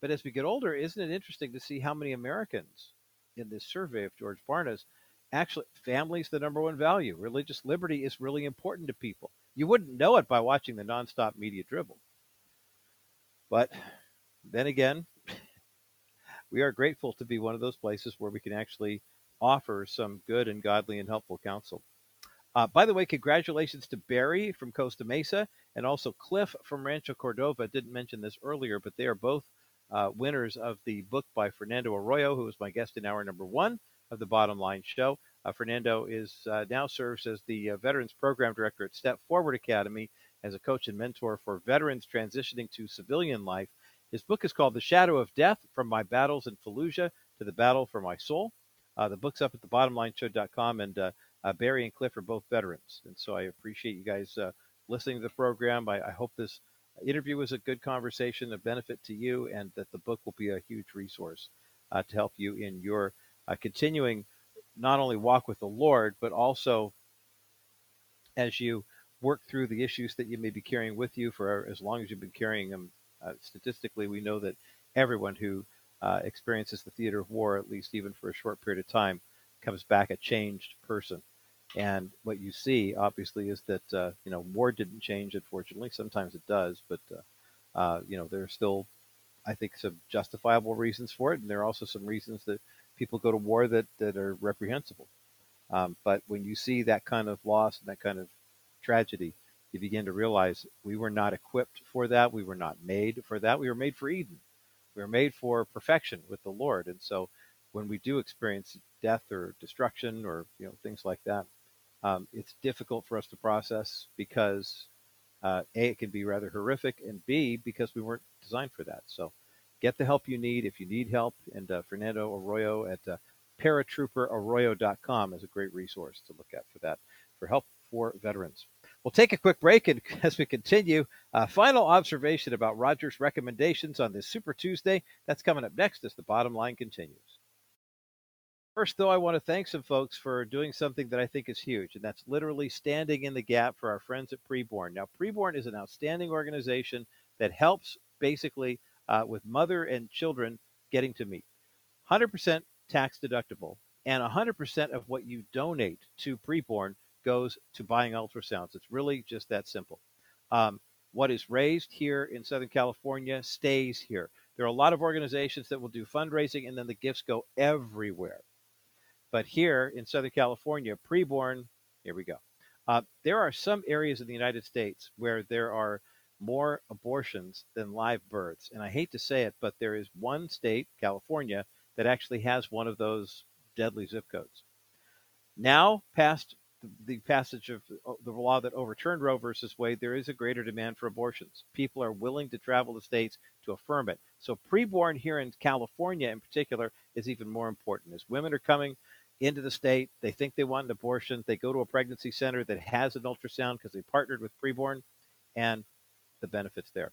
but as we get older, isn't it interesting to see how many Americans in this survey of George Barna's actually family is the number one value. Religious liberty is really important to people. You wouldn't know it by watching the nonstop media dribble. But then again, we are grateful to be one of those places where we can actually offer some good and godly and helpful counsel. Uh, by the way, congratulations to Barry from Costa Mesa and also Cliff from Rancho Cordova. Didn't mention this earlier, but they are both uh, winners of the book by Fernando Arroyo, who was my guest in hour number one of the Bottom Line Show. Uh, Fernando is uh, now serves as the uh, Veterans Program Director at Step Forward Academy as a coach and mentor for veterans transitioning to civilian life. His book is called The Shadow of Death From My Battles in Fallujah to the Battle for My Soul. Uh, the book's up at the thebottomlineshow.com, and uh, Barry and Cliff are both veterans. And so I appreciate you guys listening to the program. I, I hope this interview was a good conversation, a benefit to you, and that the book will be a huge resource uh, to help you in your uh, continuing not only walk with the Lord, but also as you work through the issues that you may be carrying with you for as long as you've been carrying them. Uh, statistically, we know that everyone who uh, experiences the theater of war, at least even for a short period of time, comes back a changed person. And what you see, obviously, is that uh, you know war didn't change. Unfortunately, sometimes it does, but uh, uh, you know there are still, I think, some justifiable reasons for it, and there are also some reasons that people go to war that that are reprehensible. Um, but when you see that kind of loss and that kind of tragedy, you begin to realize we were not equipped for that. We were not made for that. We were made for Eden. We were made for perfection with the Lord. And so when we do experience death or destruction or you know things like that, um, it's difficult for us to process because uh, a it can be rather horrific, and b because we weren't designed for that. So get the help you need if you need help. And uh, Fernando Arroyo at uh, paratrooperarroyo.com is a great resource to look at for that for help for veterans. We'll take a quick break, and [laughs] as we continue, a final observation about Roger's recommendations on this Super Tuesday. That's coming up next as the bottom line continues. First, though, I want to thank some folks for doing something that I think is huge, and that's literally standing in the gap for our friends at Preborn. Now, Preborn is an outstanding organization that helps basically uh, with mother and children getting to meet. 100% tax deductible, and 100% of what you donate to Preborn goes to buying ultrasounds. It's really just that simple. Um, what is raised here in Southern California stays here. There are a lot of organizations that will do fundraising and then the gifts go everywhere. But here in Southern California, preborn, here we go. Uh, there are some areas in the United States where there are more abortions than live births. And I hate to say it, but there is one state, California, that actually has one of those deadly zip codes. Now, past the passage of uh, the law that overturned Roe versus Wade, there is a greater demand for abortions. People are willing to travel to states to affirm it. So, preborn here in California, in particular, is even more important. As women are coming into the state, they think they want an abortion, they go to a pregnancy center that has an ultrasound because they partnered with preborn, and the benefits there.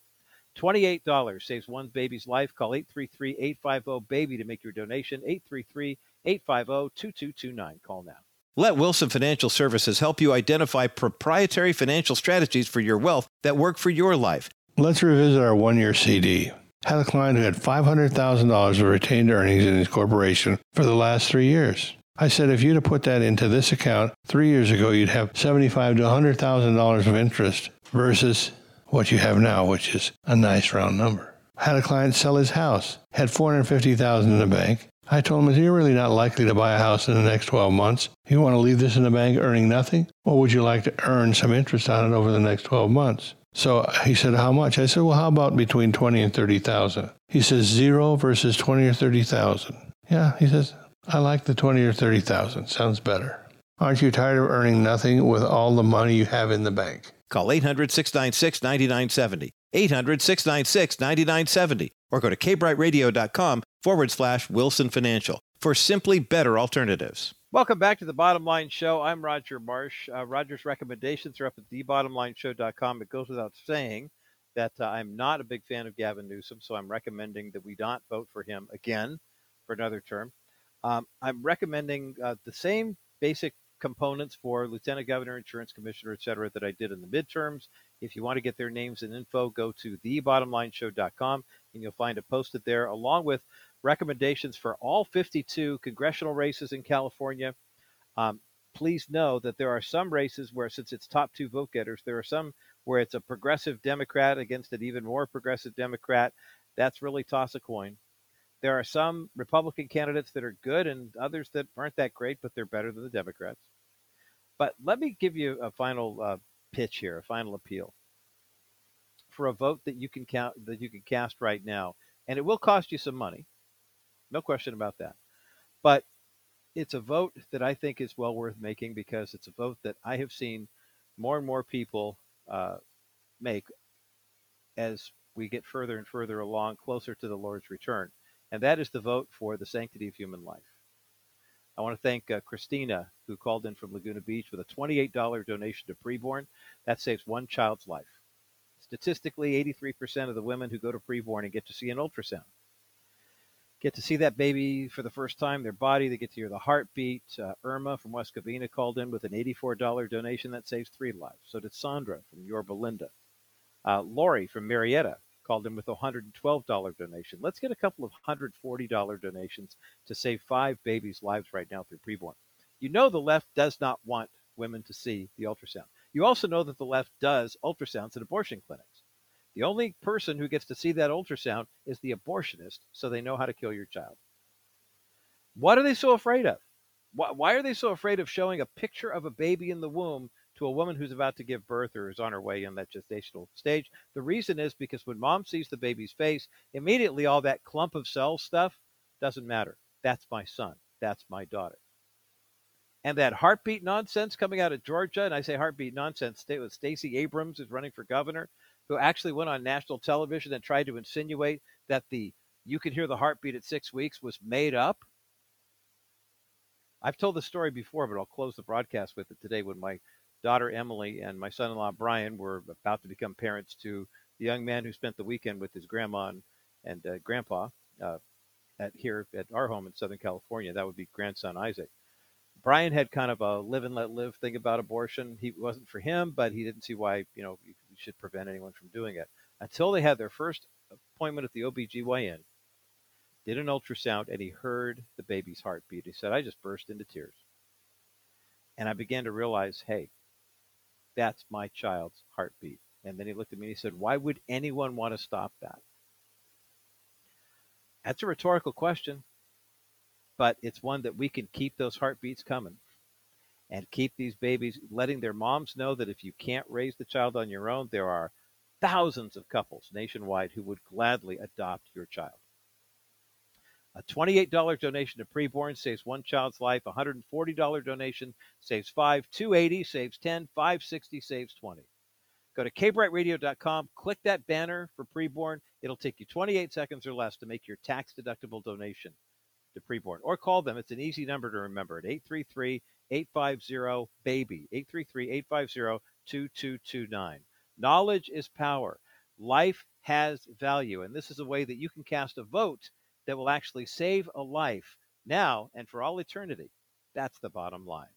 $28 saves one baby's life. Call 833 850 BABY to make your donation. 833 850 2229. Call now. Let Wilson Financial Services help you identify proprietary financial strategies for your wealth that work for your life. Let's revisit our one year CD. Had a client who had $500,000 of retained earnings in his corporation for the last three years. I said if you'd have put that into this account three years ago, you'd have seventy-five to hundred thousand dollars of interest versus what you have now, which is a nice round number. Had a client sell his house, had four hundred fifty thousand in the bank, I told him, You're really not likely to buy a house in the next 12 months. You want to leave this in the bank earning nothing? Or would you like to earn some interest on it over the next 12 months? So he said, How much? I said, Well, how about between 20 and 30,000? He says, Zero versus 20 or 30,000. Yeah, he says, I like the 20 or 30,000. Sounds better. Aren't you tired of earning nothing with all the money you have in the bank? Call 800 696 9970. 800 696 9970 or go to kbrightradio.com forward slash Wilson Financial for simply better alternatives. Welcome back to the Bottom Line Show. I'm Roger Marsh. Uh, Roger's recommendations are up at thebottomlineshow.com. It goes without saying that uh, I'm not a big fan of Gavin Newsom, so I'm recommending that we not vote for him again for another term. Um, I'm recommending uh, the same basic components for lieutenant governor, insurance commissioner, et cetera, that I did in the midterms. If you want to get their names and info, go to thebottomlineshow.com and you'll find it posted there, along with recommendations for all 52 congressional races in California. Um, please know that there are some races where, since it's top two vote getters, there are some where it's a progressive Democrat against an even more progressive Democrat. That's really toss a coin. There are some Republican candidates that are good and others that aren't that great, but they're better than the Democrats. But let me give you a final uh, pitch here, a final appeal for a vote that you can count that you can cast right now, and it will cost you some money, no question about that. But it's a vote that I think is well worth making because it's a vote that I have seen more and more people uh, make as we get further and further along, closer to the Lord's return, and that is the vote for the sanctity of human life. I want to thank uh, Christina, who called in from Laguna Beach with a $28 donation to preborn. That saves one child's life. Statistically, 83% of the women who go to preborn and get to see an ultrasound get to see that baby for the first time, their body. They get to hear the heartbeat. Uh, Irma from West Covina called in with an $84 donation that saves three lives. So did Sandra from Yorba Linda. Uh, Lori from Marietta called in with a $112 donation. Let's get a couple of $140 donations to save five babies' lives right now through preborn. You know the left does not want women to see the ultrasound. You also know that the left does ultrasounds at abortion clinics. The only person who gets to see that ultrasound is the abortionist, so they know how to kill your child. What are they so afraid of? Why, are they so afraid of showing a picture of a baby in the womb to a woman who's about to give birth or is on her way in that gestational stage. The reason is because when mom sees the baby's face, immediately all that clump of cells stuff doesn't matter. That's my son. That's my daughter. And that heartbeat nonsense coming out of Georgia, and I say heartbeat nonsense, with Stacey Abrams is running for governor, who actually went on national television and tried to insinuate that the you can hear the heartbeat at six weeks was made up. I've told the story before, but I'll close the broadcast with it today when my daughter Emily and my son-in-law Brian were about to become parents to the young man who spent the weekend with his grandma and, and uh, grandpa uh, at here at our home in Southern California. That would be grandson Isaac. Brian had kind of a live and let live thing about abortion. He wasn't for him, but he didn't see why you know should prevent anyone from doing it until they had their first appointment at the OBGYN. Did an ultrasound and he heard the baby's heartbeat. He said, "I just burst into tears." And I began to realize, hey, that's my child's heartbeat. And then he looked at me and he said, Why would anyone want to stop that? That's a rhetorical question, but it's one that we can keep those heartbeats coming and keep these babies letting their moms know that if you can't raise the child on your own, there are thousands of couples nationwide who would gladly adopt your child. A $28 donation to preborn saves one child's life. A $140 donation saves five. 280 saves 10. 560 saves 20. Go to kbrightradio.com, click that banner for preborn. It'll take you 28 seconds or less to make your tax deductible donation to preborn. Or call them. It's an easy number to remember at 833 850 BABY. 833 850 2229. Knowledge is power. Life has value. And this is a way that you can cast a vote that will actually save a life now and for all eternity. That's the bottom line.